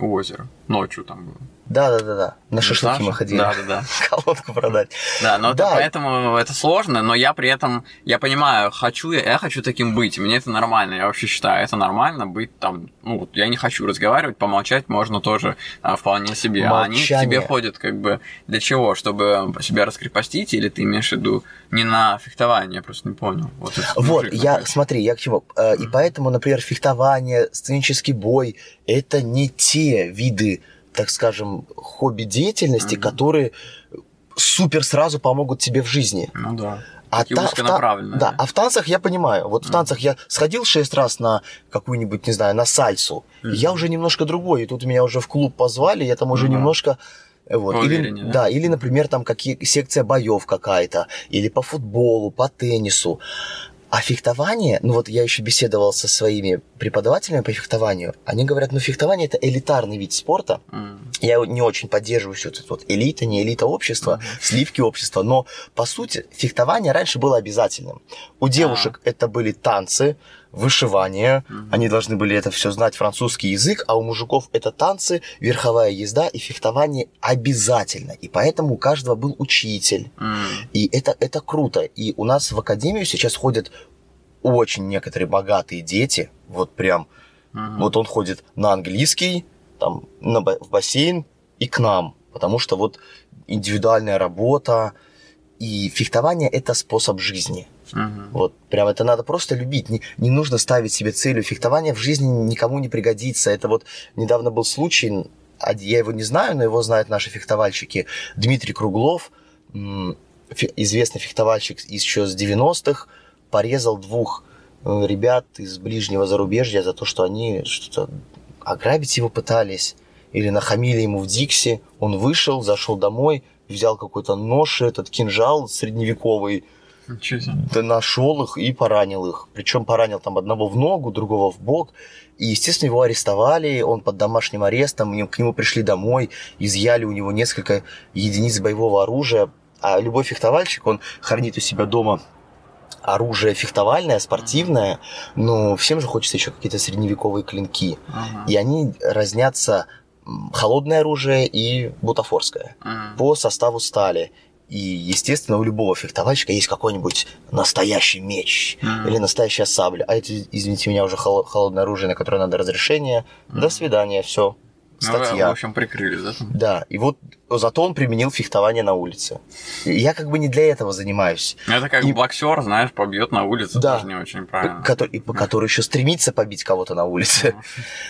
У озера. Ночью там было. Да, да, да, да. На шашлыки мы ходили. Да, да, да. Колодку продать. Да, но это- Да. поэтому это сложно, но я при этом, я понимаю, хочу я, я хочу таким быть, мне это нормально, я вообще считаю, это нормально быть там, ну, вот я не хочу разговаривать, помолчать можно тоже а, вполне себе, а они к Молчание. тебе ходят как бы для чего, чтобы себя раскрепостить, или ты имеешь в виду не на фехтование, я просто не понял. Вот, Вот, я, смотри, я к чему. Э, И поэтому, например, фехтование, сценический бой – это не те виды, так скажем, хобби-деятельности, Мгм. которые супер сразу помогут тебе в жизни. Ну да. А, та- в та- да, а в танцах я понимаю. Вот в Мгм. танцах я сходил шесть раз на какую-нибудь, не знаю, на сальсу. и Я уже немножко другой. И тут меня уже в клуб позвали, я там уже да. немножко... э, Вот. Или, да? да, или, например, там какие, секция боев какая-то, или по футболу, по теннису. А фехтование, ну вот я еще беседовал со своими преподавателями по фехтованию, они говорят, ну фехтование это элитарный вид спорта, М. я не очень поддерживаю все это вот элита, не элита общества, Мгм. сливки общества, но по сути фехтование раньше было обязательным. У девушек это были танцы, вышивание, Мгм. они должны были это все знать, французский язык, а у мужиков это танцы, верховая езда и фехтование обязательно. И поэтому у каждого был учитель. М. И это, это круто. И у нас в академию сейчас ходят очень некоторые богатые дети, вот прям Мгм. вот он ходит на английский, там, на, в бассейн и к нам, потому что вот индивидуальная работа и фехтование – это способ жизни. Мгм. Вот, прям это надо просто любить. Не, не нужно ставить себе целью. Фехтование в жизни никому не пригодится. Это вот недавно был случай, я его не знаю, но его знают наши фехтовальщики. Дмитрий Круглов, известный фехтовальщик еще с 90-х, порезал двух э, ребят из ближнего зарубежья за то, что они что-то ограбить его пытались или нахамили ему в Дикси. Он вышел, зашел домой, взял какой-то нож, этот кинжал средневековый. Да нашел их и поранил их. Причем поранил там одного в ногу, другого в бок. И, естественно, его арестовали, он под домашним арестом, к нему пришли домой, изъяли у него несколько единиц боевого оружия. А любой фехтовальщик, он хранит у себя дома оружие фехтовальное, спортивное, но всем же хочется еще какие-то средневековые клинки. Ага. И они разнятся холодное оружие и бутафорское М. по составу стали. И, естественно, у любого фехтовальщика есть какой-нибудь настоящий меч mm-hmm. или настоящая сабля. А это, извините меня, уже холодное оружие, на которое надо разрешение. Mm-hmm. До свидания, все. Статья. Ну, в общем, прикрыли, да? Да, и вот зато он применил фехтование на улице. Я как бы не для этого занимаюсь. Это как и... боксер, знаешь, побьет на улице, да. тоже не очень правильно. Который, и, который еще стремится побить кого-то на улице.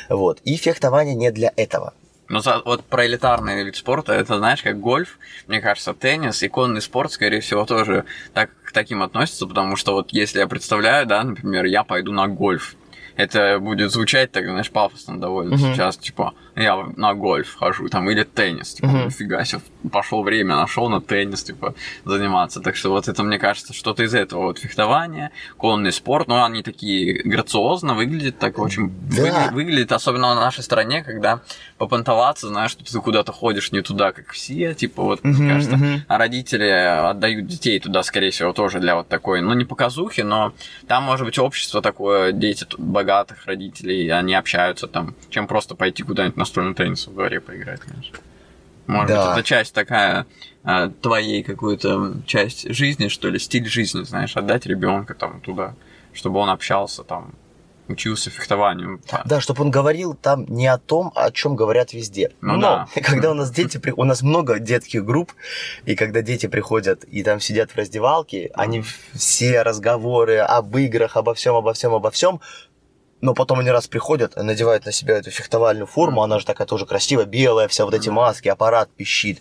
Вот. И фехтование не для этого. Ну, вот про элитарный вид спорта, это, знаешь, как гольф, мне кажется, теннис и конный спорт, скорее всего, тоже так, к таким относятся, потому что вот если я представляю, да, например, я пойду на гольф, это будет звучать так, знаешь, пафосно довольно uh-huh. сейчас, типа, я на гольф хожу, там, или теннис, типа, uh-huh. нифига себе, пошел время, нашел на теннис, типа, заниматься. Так что вот это, мне кажется, что-то из этого, вот, фехтование, конный спорт, но они такие грациозно выглядят, так очень, да. выглядит, выглядит, особенно в нашей стране, когда попонтоваться, знаешь, что ты куда-то ходишь не туда, как все, типа, вот, uh-huh, мне кажется, uh-huh. а родители отдают детей туда, скорее всего, тоже для вот такой, ну, не показухи, но там, может быть, общество такое, дети богатых родителей, они общаются там, чем просто пойти куда-нибудь настольный теннис в дворе поиграть, конечно. Может да. быть, это часть такая а, твоей какую-то часть жизни, что ли, стиль жизни, знаешь, отдать ребенка там туда, чтобы он общался там, учился фехтованию. Да, чтобы он говорил там не о том, о чем говорят везде. Ну, Но да. когда у нас дети, у нас много детских групп, и когда дети приходят и там сидят в раздевалке, они все разговоры об играх, обо всем, обо всем, обо всем но потом они раз приходят, надевают на себя эту фехтовальную форму, она же такая тоже красивая, белая, вся вот эти маски, аппарат пищит.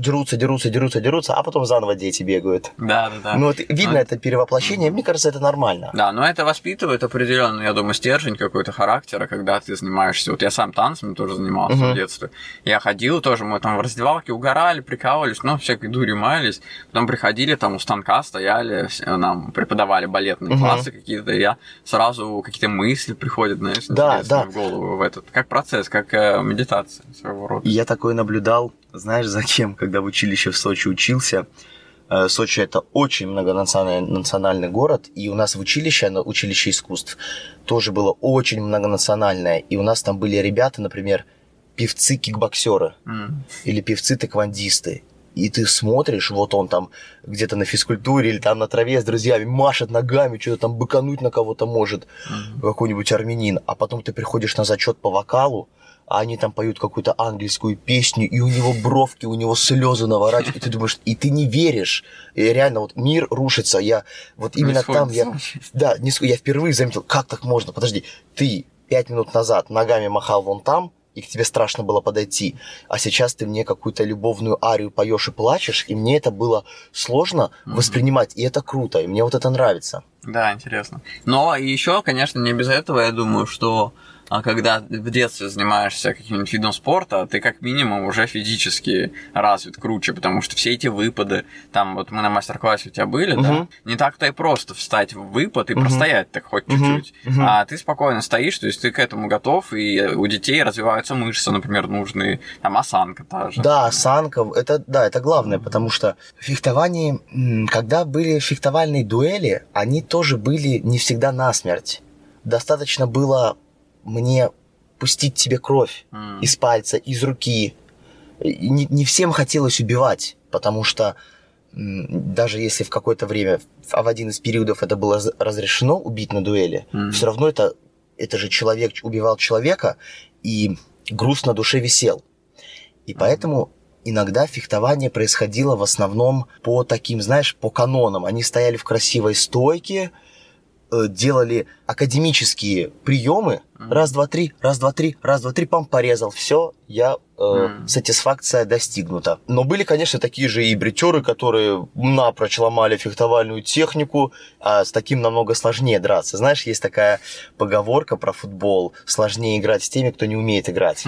Дерутся, дерутся, дерутся, дерутся, а потом заново дети бегают. Да, да, да. Ну, вот видно но... это перевоплощение, мне кажется, это нормально. Да, но это воспитывает определенный, я думаю, стержень какой-то характера, когда ты занимаешься. Вот я сам танцами тоже занимался uh-huh. в детстве. Я ходил тоже, мы там в раздевалке угорали, прикалывались, ну, всякой дури маялись. Потом приходили, там у станка стояли, нам преподавали балетные uh-huh. классы какие-то, я сразу какие-то мысли мысли приходят, знаешь, да, да. в голову в этот. Как процесс, как э, медитация своего рода. Я такое наблюдал, знаешь, за кем, когда в училище в Сочи учился. Э, Сочи это очень многонациональный национальный город, и у нас в училище, училище искусств, тоже было очень многонациональное, и у нас там были ребята, например, певцы-кикбоксеры mm. или певцы-тэквондисты и ты смотришь, вот он там где-то на физкультуре или там на траве с друзьями машет ногами, что-то там быкануть на кого-то может, mm-hmm. какой-нибудь армянин, а потом ты приходишь на зачет по вокалу, а они там поют какую-то английскую песню, и у него бровки, у него слезы наворачивают, и ты думаешь, и ты не веришь. И реально, вот мир рушится. Я вот именно там я... Да, я впервые заметил, как так можно? Подожди, ты пять минут назад ногами махал вон там, и к тебе страшно было подойти, а сейчас ты мне какую-то любовную арию поешь и плачешь, и мне это было сложно mm-hmm. воспринимать, и это круто, и мне вот это нравится. Да, интересно. Но еще, конечно, не без этого, я думаю, что а когда в детстве занимаешься каким-нибудь видом спорта, ты как минимум уже физически развит круче, потому что все эти выпады, там вот мы на мастер-классе у тебя были, угу. да, не так-то и просто встать в выпад и угу. простоять так хоть угу. чуть-чуть, угу. а ты спокойно стоишь, то есть ты к этому готов, и у детей развиваются мышцы, например, нужные, там осанка та же. Да, осанка, это, да, это главное, потому что в фехтовании, когда были фехтовальные дуэли, они тоже были не всегда насмерть. Достаточно было мне пустить тебе кровь mm. из пальца, из руки. Не, не всем хотелось убивать, потому что даже если в какое-то время, а в один из периодов это было разрешено убить на дуэли, mm. все равно это, это же человек убивал человека, и груз на душе висел. И mm. поэтому иногда фехтование происходило в основном по таким, знаешь, по канонам. Они стояли в красивой стойке, Э, делали академические приемы. Раз, два, три, раз, два, три, раз, два, три, пам, порезал. Все, я э, mm. сатисфакция достигнута. Но были, конечно, такие же и бритеры, которые напрочь ломали фехтовальную технику, а с таким намного сложнее драться. Знаешь, есть такая поговорка про футбол: сложнее играть с теми, кто не умеет играть.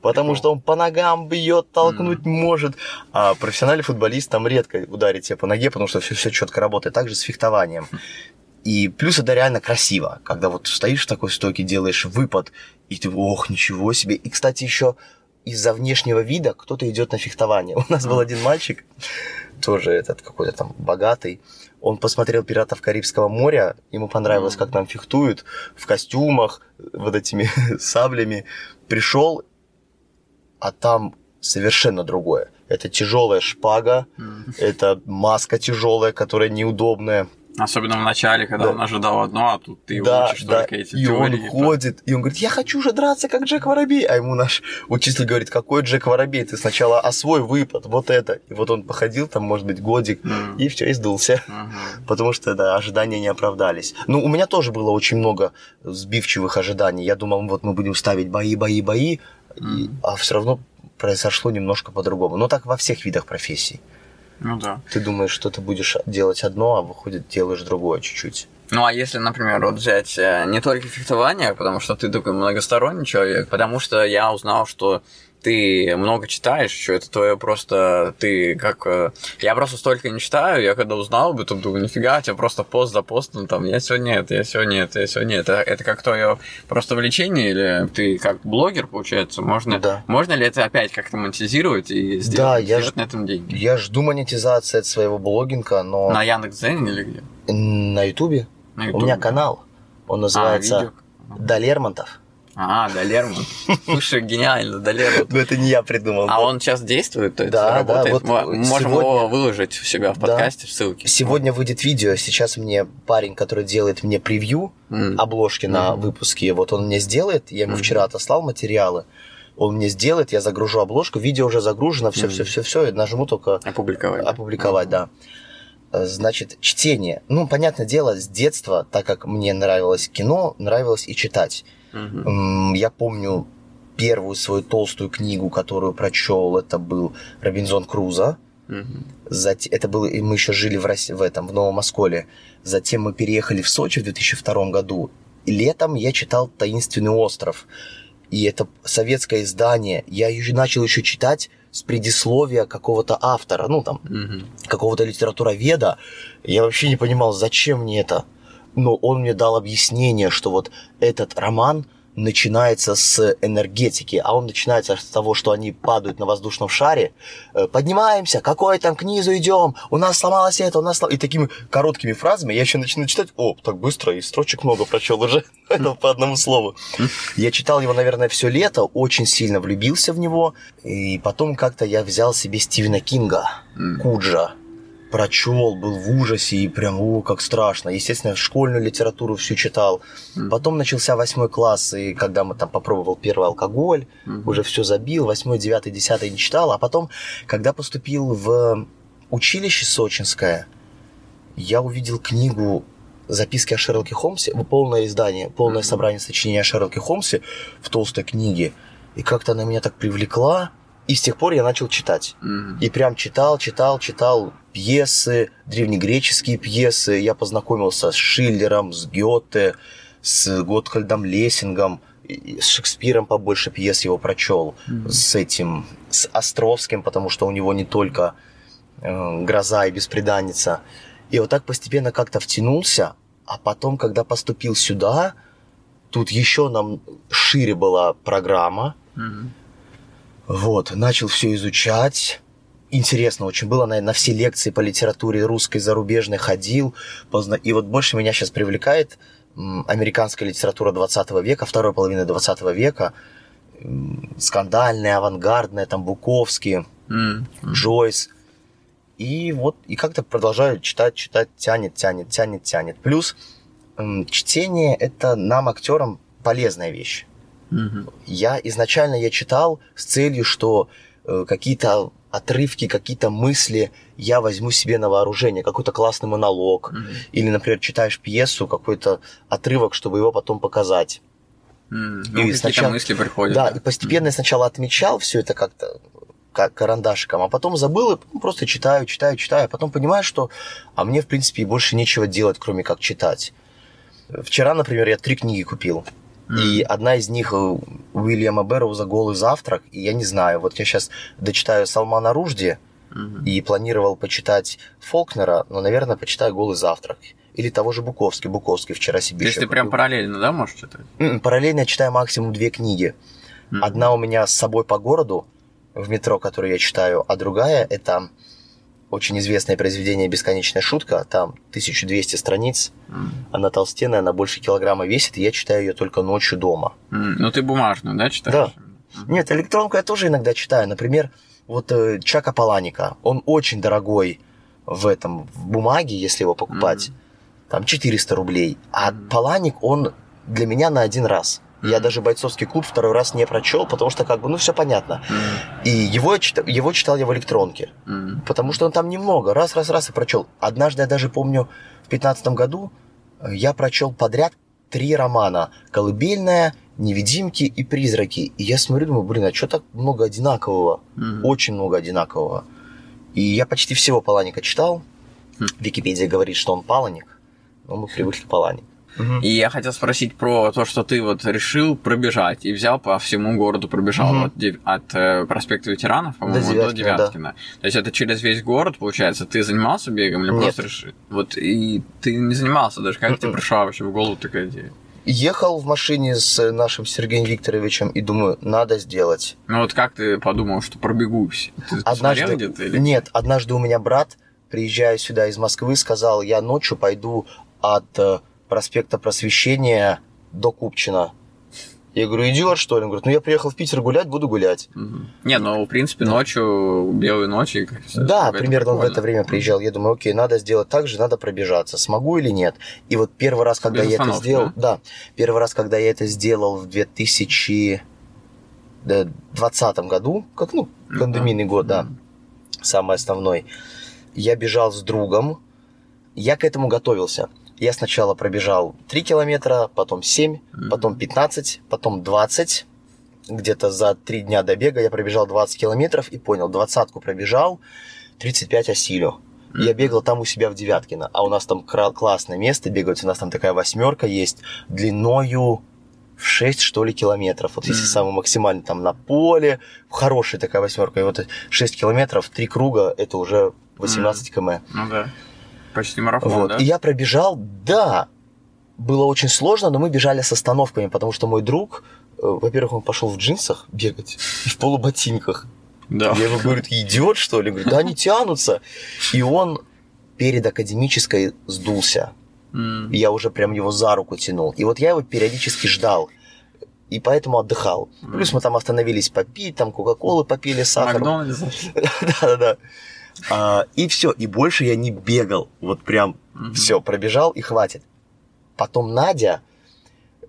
Потому что он по ногам бьет, толкнуть mm. может. А профессиональный футболист там редко ударит тебе по ноге, потому что все, все четко работает. Также с фехтованием. И плюс это реально красиво, когда вот стоишь в такой стойке, делаешь выпад, и ты, ох, ничего себе. И, кстати, еще из-за внешнего вида кто-то идет на фехтование. У нас был один мальчик, тоже этот какой-то там богатый, он посмотрел «Пиратов Карибского моря», ему понравилось, как там фехтуют, в костюмах, вот этими саблями. Пришел, а там совершенно другое. Это тяжелая шпага, это маска тяжелая, которая неудобная. Особенно в начале, когда Да. он ожидал одно, а тут ты да, учишь да. только эти и теории. он ходит, и он говорит, я хочу же драться, как Джек Воробей. А ему наш учитель говорит, какой Джек Воробей? Ты сначала освой выпад, вот это. И вот он походил там, может быть, годик, Мгм. и все, и сдулся. Мгм. Потому что, да, ожидания не оправдались. Ну, у меня тоже было очень много сбивчивых ожиданий. Я думал, вот мы будем ставить бои, бои, бои, и- Мгм. а все равно произошло немножко по-другому. Но так во всех видах профессий. Ну да. Ты думаешь, что ты будешь делать одно, а выходит, делаешь другое чуть-чуть. Ну а если, например, вот взять э, не только фехтование, потому что ты такой многосторонний человек, потому что я узнал, что ты много читаешь, что это твое просто, ты как... э, Я просто столько не читаю, я когда узнал, потом думаю, нифига, у тебя просто пост за постом, там, я сегодня это, я сегодня это, я сегодня это. Это как твое просто влечение, или ты как блогер, получается, можно... Да. Можно ли это опять как-то монетизировать и сделать, Да, я сделать ж- на этом деньги? Я жду монетизации от своего блогинга, но На Яндекс.Дзене или где? на Ютубе у меня канал. Он А, называется видео? Далермонтов. А, Далерман. Слушай, гениально, Далерман. Но это не я придумал. А он сейчас действует, то есть Да, да, работает? вот Мы можем сегодня- его выложить у себя в Да. подкасте в ссылке. Сегодня выйдет видео. Сейчас мне парень, который делает мне превью обложки на выпуске, вот он мне сделает. Я ему вчера отослал материалы. Он мне сделает, я загружу обложку, видео уже загружено, все, Мгм. все, все, все, нажму только Опубликовать. опубликовать, да. Э, Значит, чтение. Ну, понятное дело, с детства, так как мне нравилось кино, нравилось и читать. М, Я помню первую свою толстую книгу, которую прочел, это был Робинзон Крузо. Мгм. Зате- Это было, и мы еще жили в, России, в этом, в Новом Осколе. Затем мы переехали в Сочи в 2002 году. И летом я читал «Таинственный остров». И это советское издание. Я еще начал еще читать с предисловия какого-то автора, ну там, Мгм. какого-то литературоведа. Я вообще не понимал, зачем мне это. Но он мне дал объяснение, что вот этот роман начинается с энергетики, а он начинается с того, что они падают на воздушном шаре, э, поднимаемся, какой там к низу идем, у нас сломалось это, у нас слом-» И такими короткими фразами я еще начну читать, о, так быстро, и строчек много прочел уже, это по одному слову. Я читал его, наверное, все лето, очень сильно влюбился в него, и потом как-то я взял себе Стивена Кинга. Куджа. Прочел, был в ужасе и прям, о, как страшно. Естественно, школьную литературу всю читал. Мгм. Потом начался восьмой класс, и когда мы там попробовал первый алкоголь, Мгм. уже все забил, восьмой, девятый, десятый не читал. А потом, когда поступил в училище сочинское, я увидел книгу «Записки о Шерлоке Холмсе», полное издание, полное Мгм. собрание сочинений о Шерлоке Холмсе в толстой книге. И как-то она меня так привлекла, и с тех пор я начал читать. Мгм. И прям читал, читал, читал пьесы, древнегреческие пьесы. Я познакомился с Шиллером, с Гёте, с Готхальдом Лессингом, с Шекспиром побольше пьес его прочел, Мгм. с этим, с Островским, потому что у него не только э, «Гроза» и «Беспреданница». И вот так постепенно как-то втянулся, а потом, когда поступил сюда, тут еще нам шире была программа, Мгм. вот, начал все изучать. Интересно очень было, на, на все лекции по литературе русской, зарубежной ходил. позна- И вот больше меня сейчас привлекает американская литература 20 века, второй половины 20 века. Скандальная, авангардная, там Буковский, М. Джойс. И вот, и как-то продолжаю читать, читать, тянет, тянет, тянет, тянет. Плюс чтение – это нам, актерам, полезная вещь. Мгм. Я изначально я читал с целью, что э, какие-то отрывки, какие-то мысли я возьму себе на вооружение, какой-то классный монолог. Мгм. Или, например, читаешь пьесу, какой-то отрывок, чтобы его потом показать. И Ну, какие-то сначала- мысли приходят. Да, и постепенно я сначала отмечал все это как-то как карандашиком, а потом забыл и ну, просто читаю, читаю, читаю, а потом понимаю, что а мне, в принципе, и больше нечего делать, кроме как читать. Вчера, например, я три книги купил. И одна из них э, Уильяма Бэрроуза «Голый завтрак». И я не знаю, вот я сейчас дочитаю Салмана Ружди и планировал почитать Фолкнера, но, наверное, почитаю «Голый завтрак». Или того же Буковский. Буковский вчера себе То есть ты прям параллельно, да, можешь читать? М, Параллельно я читаю максимум две книги. Одна у меня с собой по городу в метро, которую я читаю, а другая это очень известное произведение «Бесконечная шутка». Там 1200 страниц, М. она толстенная, она больше килограмма весит, и я читаю ее только ночью дома. М. Ну, ты бумажную, да, читаешь? Да. Нет, электронку я тоже иногда читаю. Например, вот э, Чака Паланика, он очень дорогой в этом, в бумаге, если его покупать. Mm-hmm. Там 400 рублей. А mm-hmm. Паланик, он для меня на один раз. Я даже бойцовский клуб второй раз не прочел, потому что как бы, ну, все понятно. И его, его читал я в электронке. Потому что он там немного. Раз, раз, раз и прочел. Однажды я даже помню, в пятнадцатом году э, я прочел подряд три романа. «Колыбельная», «Невидимки» и «Призраки». И я смотрю, думаю, блин, а что так много одинакового? Mm. Очень много одинакового. И я почти всего Паланика читал. Mm. Википедия говорит, что он Паланик, но мы привыкли к Паланик. Угу. И я хотел спросить про то, что ты вот решил пробежать и взял по всему городу, пробежал угу. от, от э, проспекта ветеранов, по-моему, до Девяткина. До Девяткина. Да. То есть это через весь город, получается, ты занимался бегом или Нет. просто решил? Вот и ты не занимался даже. Как тебе пришла вообще в голову такая идея? Ехал в машине с нашим Сергеем Викторовичем и думаю, надо сделать. Ну вот как ты подумал, что пробегусь? Ты однажды... где-то? Или... Нет, однажды у меня брат, приезжая сюда из Москвы, сказал, я ночью пойду от э, проспекта Просвещения до Купчина. Я говорю, идет что ли? Он говорит, ну я приехал в Питер гулять, буду гулять. Угу. Не, ну в принципе ночью, белые ночи. Да, примерно прикольно. в это время приезжал. Я думаю, окей, надо сделать так же, надо пробежаться. Смогу или нет? И вот первый раз, когда Без я это сделал, да? да, первый раз, когда я это сделал в 2020 году, как ну пандемийный год, да, самый основной, я бежал с другом, я к этому готовился. Я сначала пробежал 3 километра, потом 7, mm-hmm. потом 15, потом 20. Где-то за 3 дня до бега я пробежал 20 километров и понял, двадцатку пробежал, 35 осилю. Я бегал там у себя в Девяткино, а у нас там классное место бегать, у нас там такая восьмерка есть, длиною в 6, что ли, километров. Вот mm-hmm. если самый максимальный там на поле, хорошая такая восьмерка, и вот 6 километров, 3 круга, это уже 18 mm-hmm. км. Ну да. Почти марафон, вот. да? И я пробежал, да, было очень сложно, но мы бежали с остановками, потому что мой друг, э, во-первых, он пошел в джинсах бегать и в полуботинках. Да. Я ему говорю, ты идиот, что ли? Говорю, да, они тянутся. И он перед академической сдулся. Mm. я уже прям его за руку тянул. И вот я его периодически ждал. И поэтому отдыхал. Mm. Плюс мы там остановились попить, там Кока-Колы попили, сахар. Да-да-да. А, и все, и больше я не бегал. Вот прям mm-hmm. все, пробежал и хватит. Потом Надя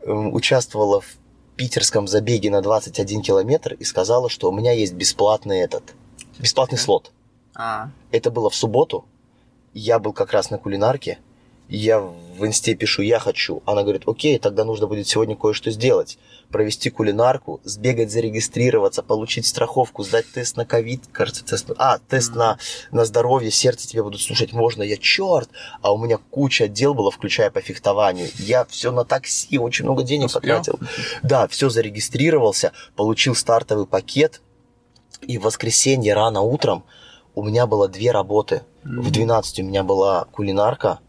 э, участвовала в питерском забеге на 21 километр и сказала, что у меня есть бесплатный этот, бесплатный слот. А. Это было в субботу. Я был как раз на кулинарке. Я в инсте пишу, я хочу. Она говорит, окей, тогда нужно будет сегодня кое-что сделать. Провести кулинарку, сбегать, зарегистрироваться, получить страховку, сдать тест на ковид, кажется, тест, а, тест mm-hmm. на, на здоровье, сердце тебе будут слушать, можно, я черт, а у меня куча дел было, включая по фехтованию, я все на такси, очень много денег Успел? потратил, да, все зарегистрировался, получил стартовый пакет, и в воскресенье рано утром у меня было две работы, mm-hmm. в 12 у меня была кулинарка,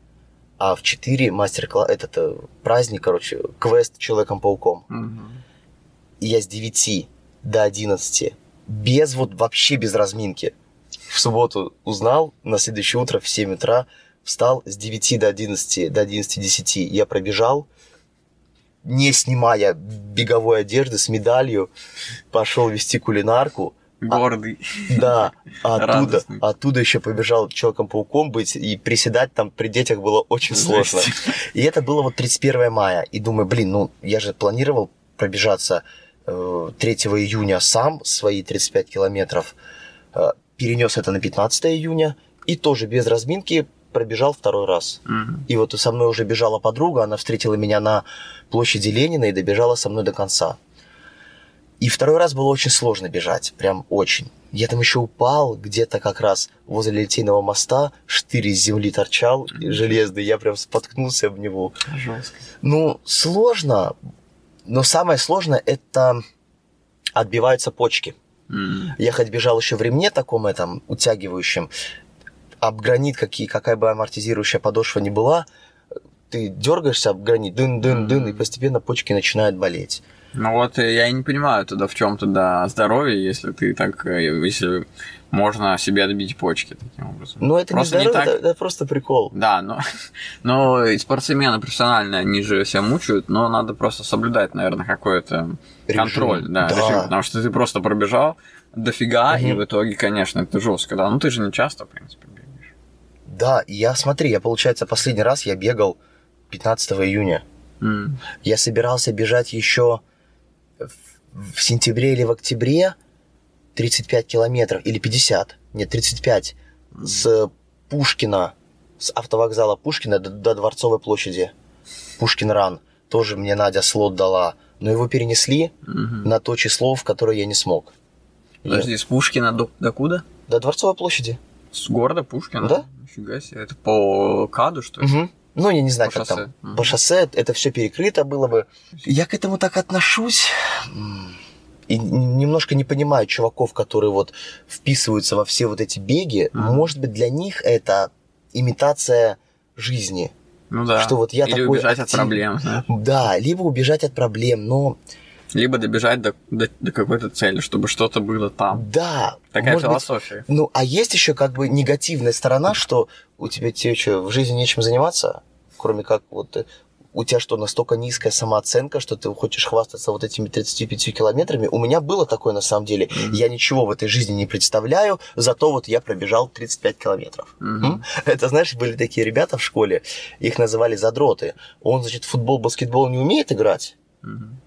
а в 4 мастер-класс, этот э, праздник, короче, квест Человеком-пауком. Угу. И я с 9 до 11, без вот вообще без разминки, в субботу узнал, на следующее утро в 7 утра встал с 9 до 11, до 11.10 я пробежал, не снимая беговой одежды, с медалью, пошел вести кулинарку, Гордый. А, да, оттуда, оттуда еще побежал Человеком-пауком быть, и приседать там при детях было очень сложно. И это было вот 31 мая. И думаю, блин, ну я же планировал пробежаться э, 3 июня сам свои 35 километров. Э, перенес это на 15 июня и тоже без разминки пробежал второй раз. Угу. И вот со мной уже бежала подруга, она встретила меня на площади Ленина и добежала со мной до конца. И второй раз было очень сложно бежать, прям очень. Я там еще упал где-то как раз возле Литейного моста, штырь из земли торчал, железный, я прям споткнулся об него. Жестко. Ну, сложно, но самое сложное это отбиваются почки. Mm. Я хоть бежал еще в ремне таком этом утягивающем, об гранит, какие, какая бы амортизирующая подошва ни была, ты дергаешься об гранит, дын-дын-дын, mm. и постепенно почки начинают болеть. Ну вот э, я и не понимаю тогда, в чем тогда здоровье, если ты так, э, если можно себе отбить почки таким образом. Ну, это просто не здоровье, не так... это, это просто прикол. Да, но, но и спортсмены профессиональные, они же себя мучают, но надо просто соблюдать, наверное, какой-то контроль, да, да. Режим, потому что ты просто пробежал, дофига, и в итоге, конечно, это жестко, да. Ну ты же не часто, в принципе, бегаешь. Да, я, смотри, я, получается, последний раз я бегал 15 июня. М. Я собирался бежать еще в, сентябре или в октябре 35 километров, или 50, нет, 35, с Пушкина, с автовокзала Пушкина до, до Дворцовой площади. Пушкин Ран. Тоже мне Надя слот дала. Но его перенесли Мгм. на то число, в которое я не смог. Подожди, с Пушкина до, до куда? До Дворцовой площади. С города Пушкина? Да. Нифига себе. Это по КАДу, что ли? Мгм. Ну, я не знаю, По как шоссе. там. Мгм. По шоссе это все перекрыто было бы. Я к этому так отношусь. И немножко не понимаю чуваков, которые вот вписываются во все вот эти беги. Мгм. Может быть, для них это имитация жизни. Ну да. Что вот я Или такой убежать от актив- проблем, знаешь. Да, либо убежать от проблем, но Либо добежать до, до, до какой-то цели, чтобы что-то было там. да. Такая может быть, философия. ну, а есть еще как бы негативная сторона, что у тебя тебе что, в жизни нечем заниматься, кроме как вот э, у тебя что, настолько низкая самооценка, что ты хочешь хвастаться вот этими 35 километрами? У меня было такое на самом деле. Мгм. Я ничего в этой жизни не представляю, зато вот я пробежал 35 километров. М? Это, знаешь, были такие ребята в школе, их называли задроты. Он, значит, в футбол, баскетбол не умеет играть, Мгм.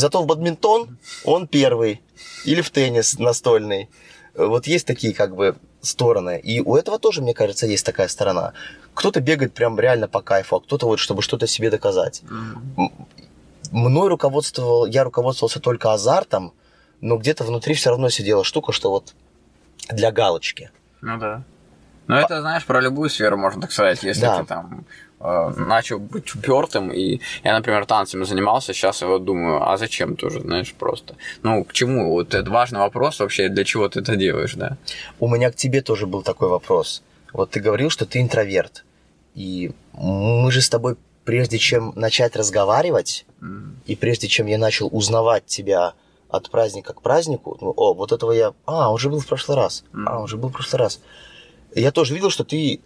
Зато в бадминтон он первый. Или в теннис настольный. Вот есть такие как бы стороны. И у этого тоже, мне кажется, есть такая сторона. Кто-то бегает прям реально по кайфу, а кто-то вот, чтобы что-то себе доказать. Мной руководствовал, я руководствовался только азартом, но где-то внутри все равно сидела штука, что вот для галочки. Ну да. Но это, знаешь, про любую сферу, можно так сказать, если Да. ты там э, начал быть упертым, и я, например, танцами занимался, сейчас я вот думаю, а зачем тоже, знаешь, просто. Ну, к чему? Вот это важный вопрос вообще, для чего ты это делаешь, да? У меня к тебе тоже был такой вопрос. Вот ты говорил, что ты интроверт. И мы же с тобой, прежде чем начать разговаривать, М. И прежде чем я начал узнавать тебя от праздника к празднику, ну, о, вот этого я... А, он же был в прошлый раз. Мгм. А, он же был в прошлый раз. Я тоже видел, что ты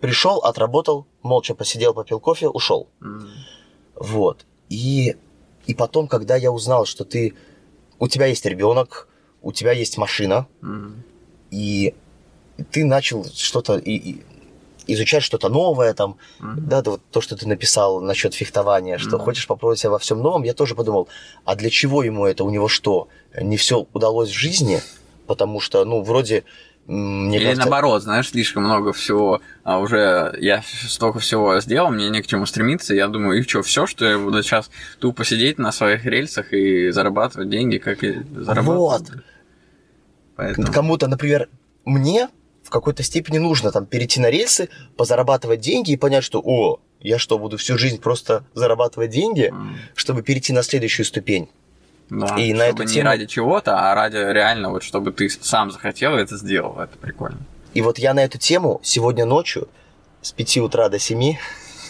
пришел, отработал, молча посидел, попил кофе, ушел. М. Вот. И, и потом, когда я узнал, что ты... У тебя есть ребенок, у тебя есть машина, М. и ты начал что-то... И, и изучать что-то новое, там, Мгм. да, да, вот то, что ты написал насчет фехтования, что Да. хочешь попробовать себя во всем новом, я тоже подумал, а для чего ему это? У него что? Не все удалось в жизни? Потому что, ну, вроде, мне Или кажется, наоборот, знаешь, слишком много всего, а уже я столько всего сделал, мне не к чему стремиться, я думаю, и что, все, что я буду сейчас тупо сидеть на своих рельсах и зарабатывать деньги, как и зарабатывать. Вот. Поэтому... кому-то, например, мне в какой-то степени нужно там перейти на рельсы, позарабатывать деньги и понять, что, о, я что, буду всю жизнь просто зарабатывать деньги, М, чтобы перейти на следующую ступень. Да, И на эту не тему- ради чего-то, а ради реально, вот чтобы ты сам захотел и это сделал, это прикольно. И вот я на эту тему сегодня ночью с 5 утра до 7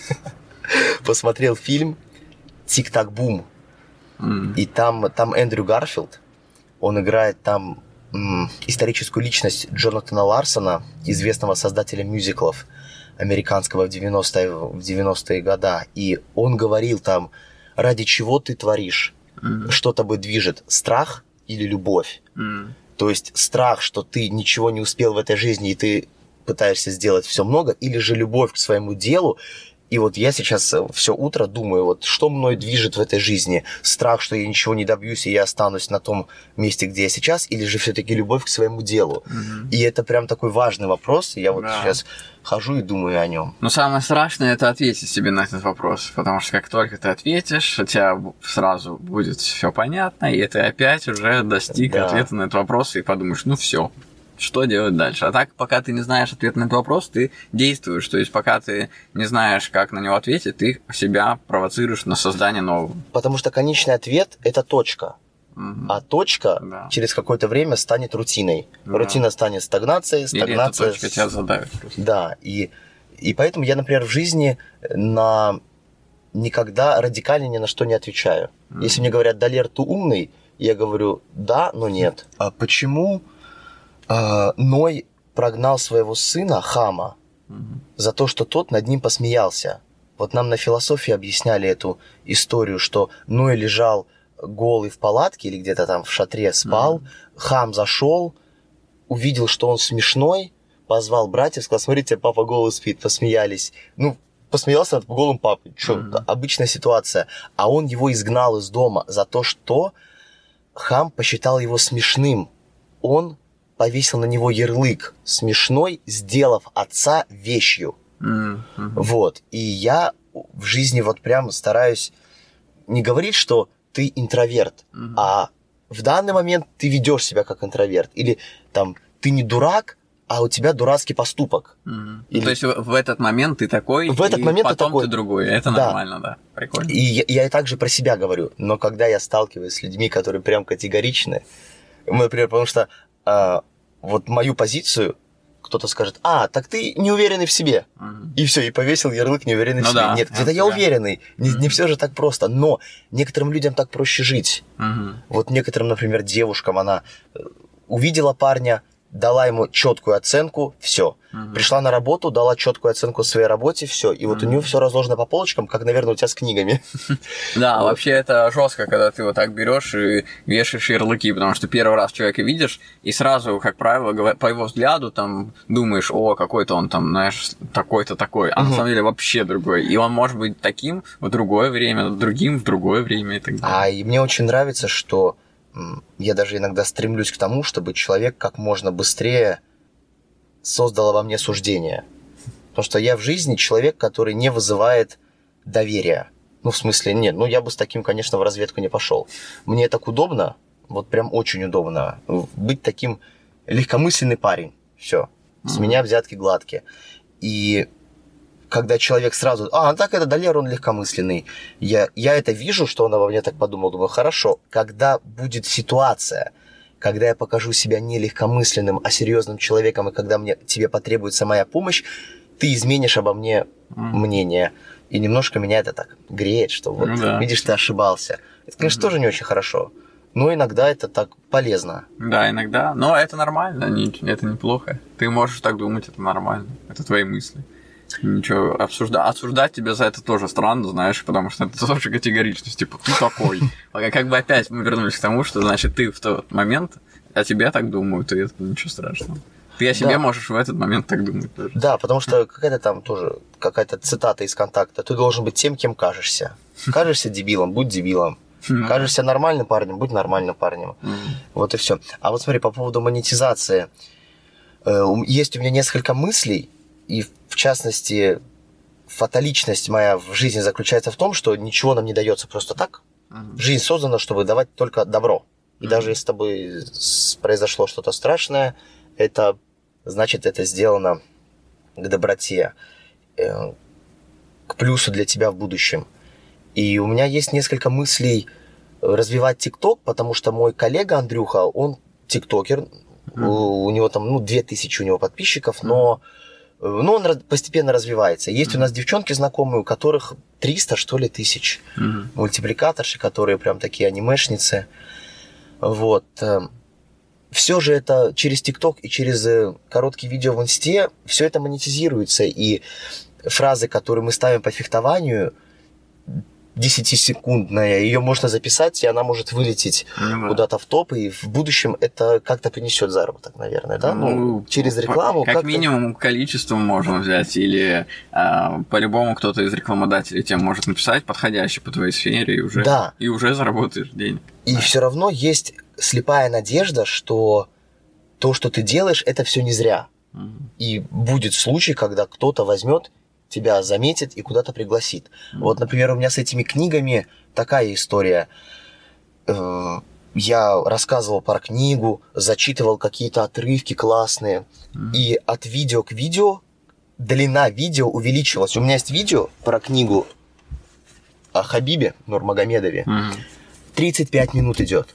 посмотрел фильм «Тик-так-бум». И там, там Эндрю Гарфилд, он играет там м, историческую личность Джонатана Ларсона, известного создателя мюзиклов американского в 90-е, в 90-е года. И он говорил там, ради чего ты творишь, м, что тобой движет, страх или любовь. м. То есть страх, что ты ничего не успел в этой жизни, и ты пытаешься сделать все много, или же любовь к своему делу. И вот я сейчас все утро думаю, вот что мной движет в этой жизни? Страх, что я ничего не добьюсь, и я останусь на том месте, где я сейчас, или же все-таки любовь к своему делу? Мгм. И это прям такой важный вопрос, и я вот Да. сейчас хожу и думаю о нем. Но самое страшное это ответить себе на этот вопрос, потому что как только ты ответишь, у тебя сразу будет все понятно, и ты опять уже достиг Да. ответа на этот вопрос и подумаешь, ну все, что делать дальше? А так, пока ты не знаешь ответ на этот вопрос, ты действуешь. То есть, пока ты не знаешь, как на него ответить, ты себя провоцируешь на создание нового. Потому что конечный ответ – это точка. Мгм. А точка Да. через какое-то время станет рутиной. Да. Рутина станет стагнацией, Или эта точка тебя задавит просто. Да, и, и поэтому я, например, в жизни на никогда радикально ни на что не отвечаю. Мгм. Если мне говорят, Далер, ты умный, я говорю, да, но нет. А почему а, Ной прогнал своего сына Хама за то, что тот над ним посмеялся? Вот нам на философии объясняли эту историю, что Ной лежал голый в палатке или где-то там в шатре спал, хам зашел, увидел, что он смешной, позвал братьев, сказал, смотрите, папа голый спит, посмеялись. Ну, посмеялся над голым папой. Что, mm-hmm. обычная ситуация. А он его изгнал из дома за то, что хам посчитал его смешным. Он повесил на него ярлык смешной, сделав отца вещью. Mm-hmm. Вот. И я в жизни вот прям стараюсь не говорить, что ты интроверт, mm-hmm. а в данный момент ты ведешь себя как интроверт. Или там ты не дурак, а у тебя дурацкий поступок. Mm-hmm. Или... То есть в этот момент ты такой, в этот и момент потом ты, такой. ты другой. Это да. нормально, да. Прикольно. И я, я также про себя говорю, но когда я сталкиваюсь с людьми, которые прям категоричны, например, потому что а, вот мою позицию кто-то скажет, а, так ты неуверенный в себе. Uh-huh. И все, и повесил ярлык неуверенный ну в себе. Да, Нет, где-то я уверенный. Не, uh-huh. не все же так просто. Но некоторым людям так проще жить. Uh-huh. Вот некоторым, например, девушкам, она э, увидела парня, дала ему четкую оценку, все. Угу. Пришла на работу, дала четкую оценку своей работе, все. И вот угу. у нее все разложено по полочкам, как, наверное, у тебя с книгами. Да, вообще это жестко, когда ты вот так берешь и вешаешь ярлыки, потому что первый раз человека видишь, и сразу, как правило, по его взгляду там думаешь, о, какой-то он там, знаешь, такой-то такой, а на самом деле вообще другой. И он может быть таким в другое время, другим в другое время и так далее. А и мне очень нравится, что я даже иногда стремлюсь к тому, чтобы человек как можно быстрее создал во мне суждение. Потому что я в жизни человек, который не вызывает доверия. Ну, в смысле, нет, ну я бы с таким, конечно, в разведку не пошел. Мне так удобно, вот прям очень удобно, быть таким легкомысленный парень. Все. С меня взятки гладкие. И когда человек сразу, а, так это Далер, он легкомысленный. Я, я это вижу, что он обо мне так подумал, думаю, хорошо, когда будет ситуация, когда я покажу себя не легкомысленным, а серьезным человеком, и когда мне, тебе потребуется моя помощь, ты изменишь обо мне мнение. И немножко меня это так греет, что вот, ну, да. видишь, ты ошибался. Это, конечно, mm тоже не очень хорошо. Но иногда это так полезно. Да, иногда. Но это нормально, это неплохо. Ты можешь так думать, это нормально. Это твои мысли. Ничего, обсуждать, осуждать тебя за это тоже странно, знаешь, потому что это тоже категоричность, типа, ты такой. А как бы опять мы вернулись к тому, что, значит, ты в тот момент, о тебе так думают, и это ничего страшного. Ты о себе да. можешь в этот момент так думать тоже. Да, потому что какая-то там тоже, какая-то цитата из контакта, ты должен быть тем, кем кажешься. Кажешься дебилом, будь дебилом. Кажешься нормальным парнем, будь нормальным парнем. Вот и все. А вот смотри, по поводу монетизации. Э, есть у меня несколько мыслей, и в частности, фаталичность моя в жизни заключается в том, что ничего нам не дается просто так. Uh-huh. Жизнь создана, чтобы давать только добро. И uh-huh. даже если с тобой произошло что-то страшное, это значит, это сделано к доброте, э, к плюсу для тебя в будущем. И у меня есть несколько мыслей развивать ТикТок, потому что мой коллега Андрюха, он тиктокер, mm-hmm. у, у него там, ну, 2000 у него подписчиков, mm-hmm. Но ну, он постепенно развивается. Есть mm-hmm. у нас девчонки знакомые, у которых 300, что ли, тысяч. Mm-hmm. Мультипликаторши, которые прям такие анимешницы. Вот. Эм, все же это через ТикТок и через э, короткие видео в Инсте, все это монетизируется. И фразы, которые мы ставим по фехтованию, 10-секундная, ее можно записать, и она может вылететь ну, куда-то в топ, и в будущем это как-то принесет заработок, наверное, да? Ну, ну через рекламу. Как минимум количеством можно взять, или э, по-любому кто-то из рекламодателей тебе может написать подходящий по твоей сфере, и уже, да. и уже заработаешь денег. И да. все равно есть слепая надежда, что то, что ты делаешь, это все не зря. Угу. И будет случай, когда кто-то возьмет тебя заметит и куда-то пригласит. Mm-hmm. Вот, например, у меня с этими книгами такая история. Э, я рассказывал про книгу, зачитывал какие-то отрывки классные, mm-hmm. и от видео к видео длина видео увеличивалась. У меня есть видео про книгу о Хабибе Нурмагомедове. Mm-hmm. 35 минут идет.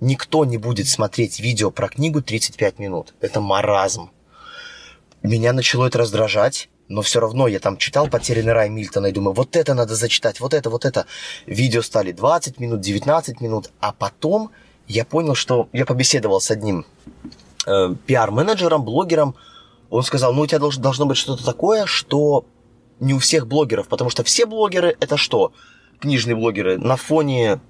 Никто не будет смотреть видео про книгу 35 минут. Это маразм. Меня начало это раздражать но все равно я там читал «Потерянный рай» Мильтона и думаю, вот это надо зачитать, вот это, вот это. Видео стали 20 минут, 19 минут, а потом я понял, что я побеседовал с одним э, пиар-менеджером, блогером, он сказал, ну у тебя должно, должно быть что-то такое, что не у всех блогеров, потому что все блогеры это что? Книжные блогеры на фоне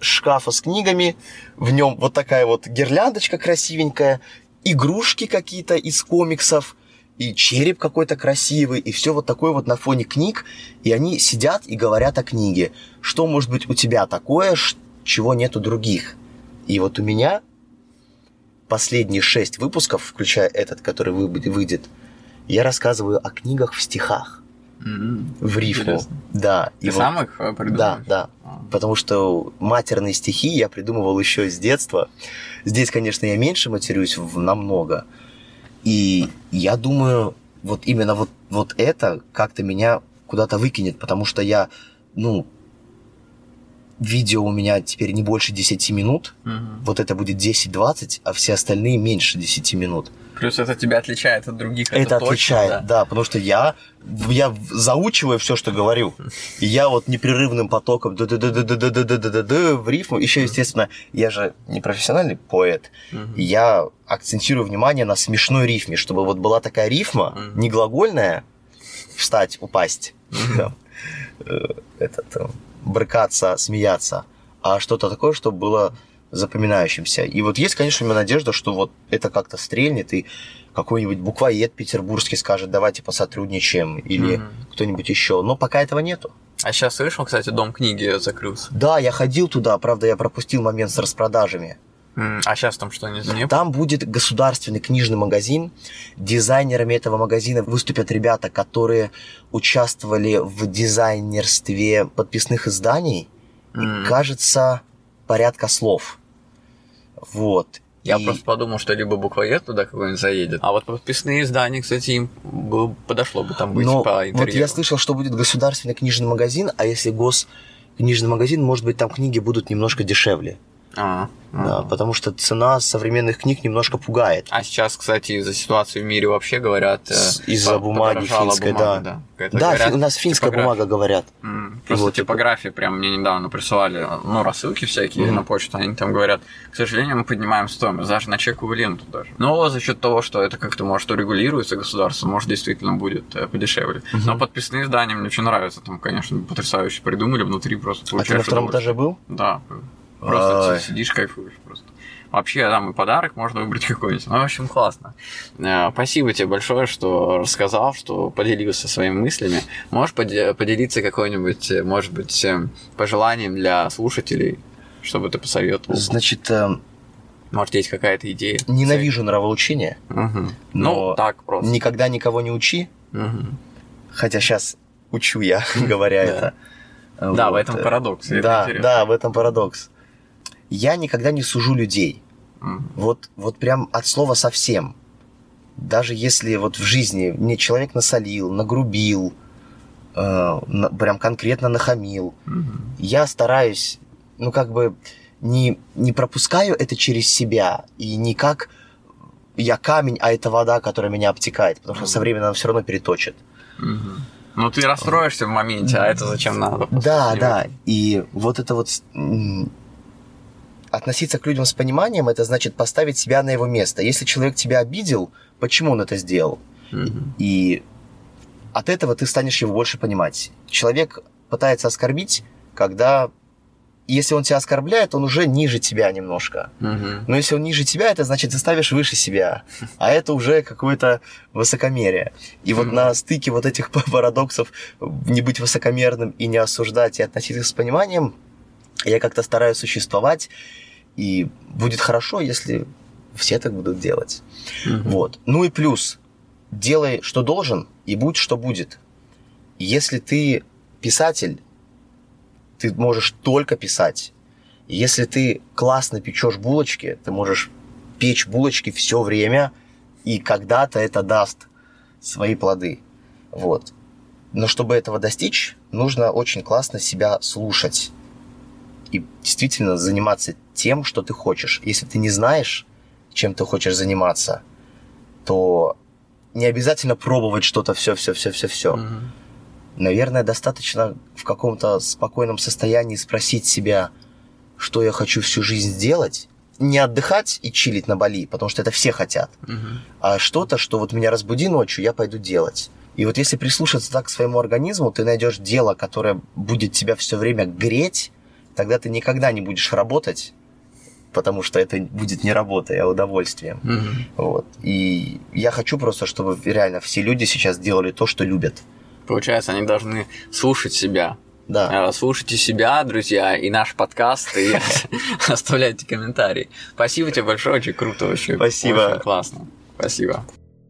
шкафа с книгами, в нем вот такая вот гирляндочка красивенькая, игрушки какие-то из комиксов, и череп какой-то красивый, и все вот такое вот на фоне книг, и они сидят и говорят о книге. Что может быть у тебя такое, чего нет у других? И вот у меня последние шесть выпусков, включая этот, который выйдет, я рассказываю о книгах в стихах. Mm-hmm. В рифму. Интересно. Да. Ты и сам вот, их придумал? Да, да. А. Потому что матерные стихи я придумывал еще с детства. Здесь, конечно, я меньше матерюсь в намного. И я думаю, вот именно вот, вот это как-то меня куда-то выкинет, потому что я, ну, видео у меня теперь не больше 10 минут, угу. вот это будет 10-20, а все остальные меньше 10 минут. Плюс это тебя отличает от других. Это, это отличает, точно, да? да, потому что я, я заучиваю все, что говорю. И я вот непрерывным потоком в рифму. Еще, естественно, я же не профессиональный поэт. Я акцентирую внимание на смешной рифме, чтобы вот была такая рифма, не глагольная, встать, упасть, этот, брыкаться, смеяться, а что-то такое, чтобы было запоминающимся. И вот есть, конечно, у меня надежда, что вот это как-то стрельнет, и какой-нибудь буквоед петербургский скажет, давайте посотрудничаем, или mm-hmm. кто-нибудь еще. Но пока этого нету. А сейчас слышал, кстати, Дом книги закрылся. Да, я ходил туда, правда, я пропустил момент с распродажами. А сейчас там что, не, не Там будет государственный книжный магазин. Дизайнерами этого магазина выступят ребята, которые участвовали в дизайнерстве подписных изданий. Mm. И, кажется, порядка слов. Вот. Я и... просто подумал, что либо буквоед туда какой-нибудь заедет. А вот подписные издания, кстати, им было, подошло бы там быть Но по интерьеру. Вот я слышал, что будет государственный книжный магазин, а если гос книжный магазин, может быть, там книги будут немножко дешевле. А, да, потому что цена современных книг немножко пугает. А сейчас, кстати, из-за ситуации в мире вообще говорят... Э, из-за бумаги финской, бумага, да. Да, да говорят, у нас финская бумага, говорят. Mm, просто вот, типография, прям мне недавно прислали, ну, рассылки всякие mm. на почту, они там говорят, к сожалению, мы поднимаем стоимость, даже на чековую ленту даже. Но за счет того, что это как-то, может, урегулируется государство, может, действительно будет э, подешевле. Mm-hmm. Но подписные издания мне очень нравятся, там, конечно, потрясающе придумали, внутри просто получаешь... А ты на втором этаже был? Да, Просто Ой. сидишь, кайфуешь просто. Вообще, там и подарок можно выбрать какой-нибудь. Ну, в общем, классно. Э, спасибо тебе большое, что рассказал, что поделился своими мыслями. Можешь поделиться какой-нибудь, э, может быть, э, пожеланием для слушателей, чтобы ты посоветовал? Значит, может, есть какая-то идея? Ненавижу нравоучение. Угу. Ну, так просто. Никогда никого не учи. Угу. Хотя сейчас учу я, говоря это. Да, в этом парадокс. Да, да, в этом парадокс я никогда не сужу людей. Mm. Вот, вот прям от слова совсем. Даже если вот в жизни мне человек насолил, нагрубил, э, на, прям конкретно нахамил, mm-hmm. я стараюсь, ну как бы не, не пропускаю это через себя и не как я камень, а это вода, которая меня обтекает, потому что mm-hmm. со временем она все равно переточит. Mm-hmm. Ну, ты расстроишься в моменте, а это зачем надо? Да, да. И вот это вот относиться к людям с пониманием, это значит поставить себя на его место. Если человек тебя обидел, почему он это сделал? Mm-hmm. И от этого ты станешь его больше понимать. Человек пытается оскорбить, когда если он тебя оскорбляет, он уже ниже тебя немножко. Mm-hmm. Но если он ниже тебя, это значит, ты ставишь выше себя. А это уже какое-то высокомерие. И вот mm-hmm. на стыке вот этих парадоксов не быть высокомерным и не осуждать и относиться с пониманием, я как-то стараюсь существовать, и будет хорошо, если все так будут делать. Угу. Вот. Ну и плюс, делай, что должен, и будь, что будет. Если ты писатель, ты можешь только писать. Если ты классно печешь булочки, ты можешь печь булочки все время, и когда-то это даст свои плоды. Вот. Но чтобы этого достичь, нужно очень классно себя слушать и действительно заниматься тем, что ты хочешь. Если ты не знаешь, чем ты хочешь заниматься, то не обязательно пробовать что-то все, все, все, все, все. Угу. Наверное, достаточно в каком-то спокойном состоянии спросить себя, что я хочу всю жизнь сделать. Не отдыхать и чилить на Бали, потому что это все хотят, угу. а что-то, что вот меня разбуди ночью, я пойду делать. И вот если прислушаться так к своему организму, ты найдешь дело, которое будет тебя все время греть, тогда ты никогда не будешь работать, потому что это будет не работой, а удовольствием. Мгм. Вот. И я хочу просто, чтобы реально все люди сейчас делали то, что любят. Получается, они должны слушать себя. Да. Э, Слушайте себя, друзья, и наш подкаст, и оставляйте комментарии. Спасибо тебе большое, очень круто вообще. Спасибо. Очень классно. Спасибо.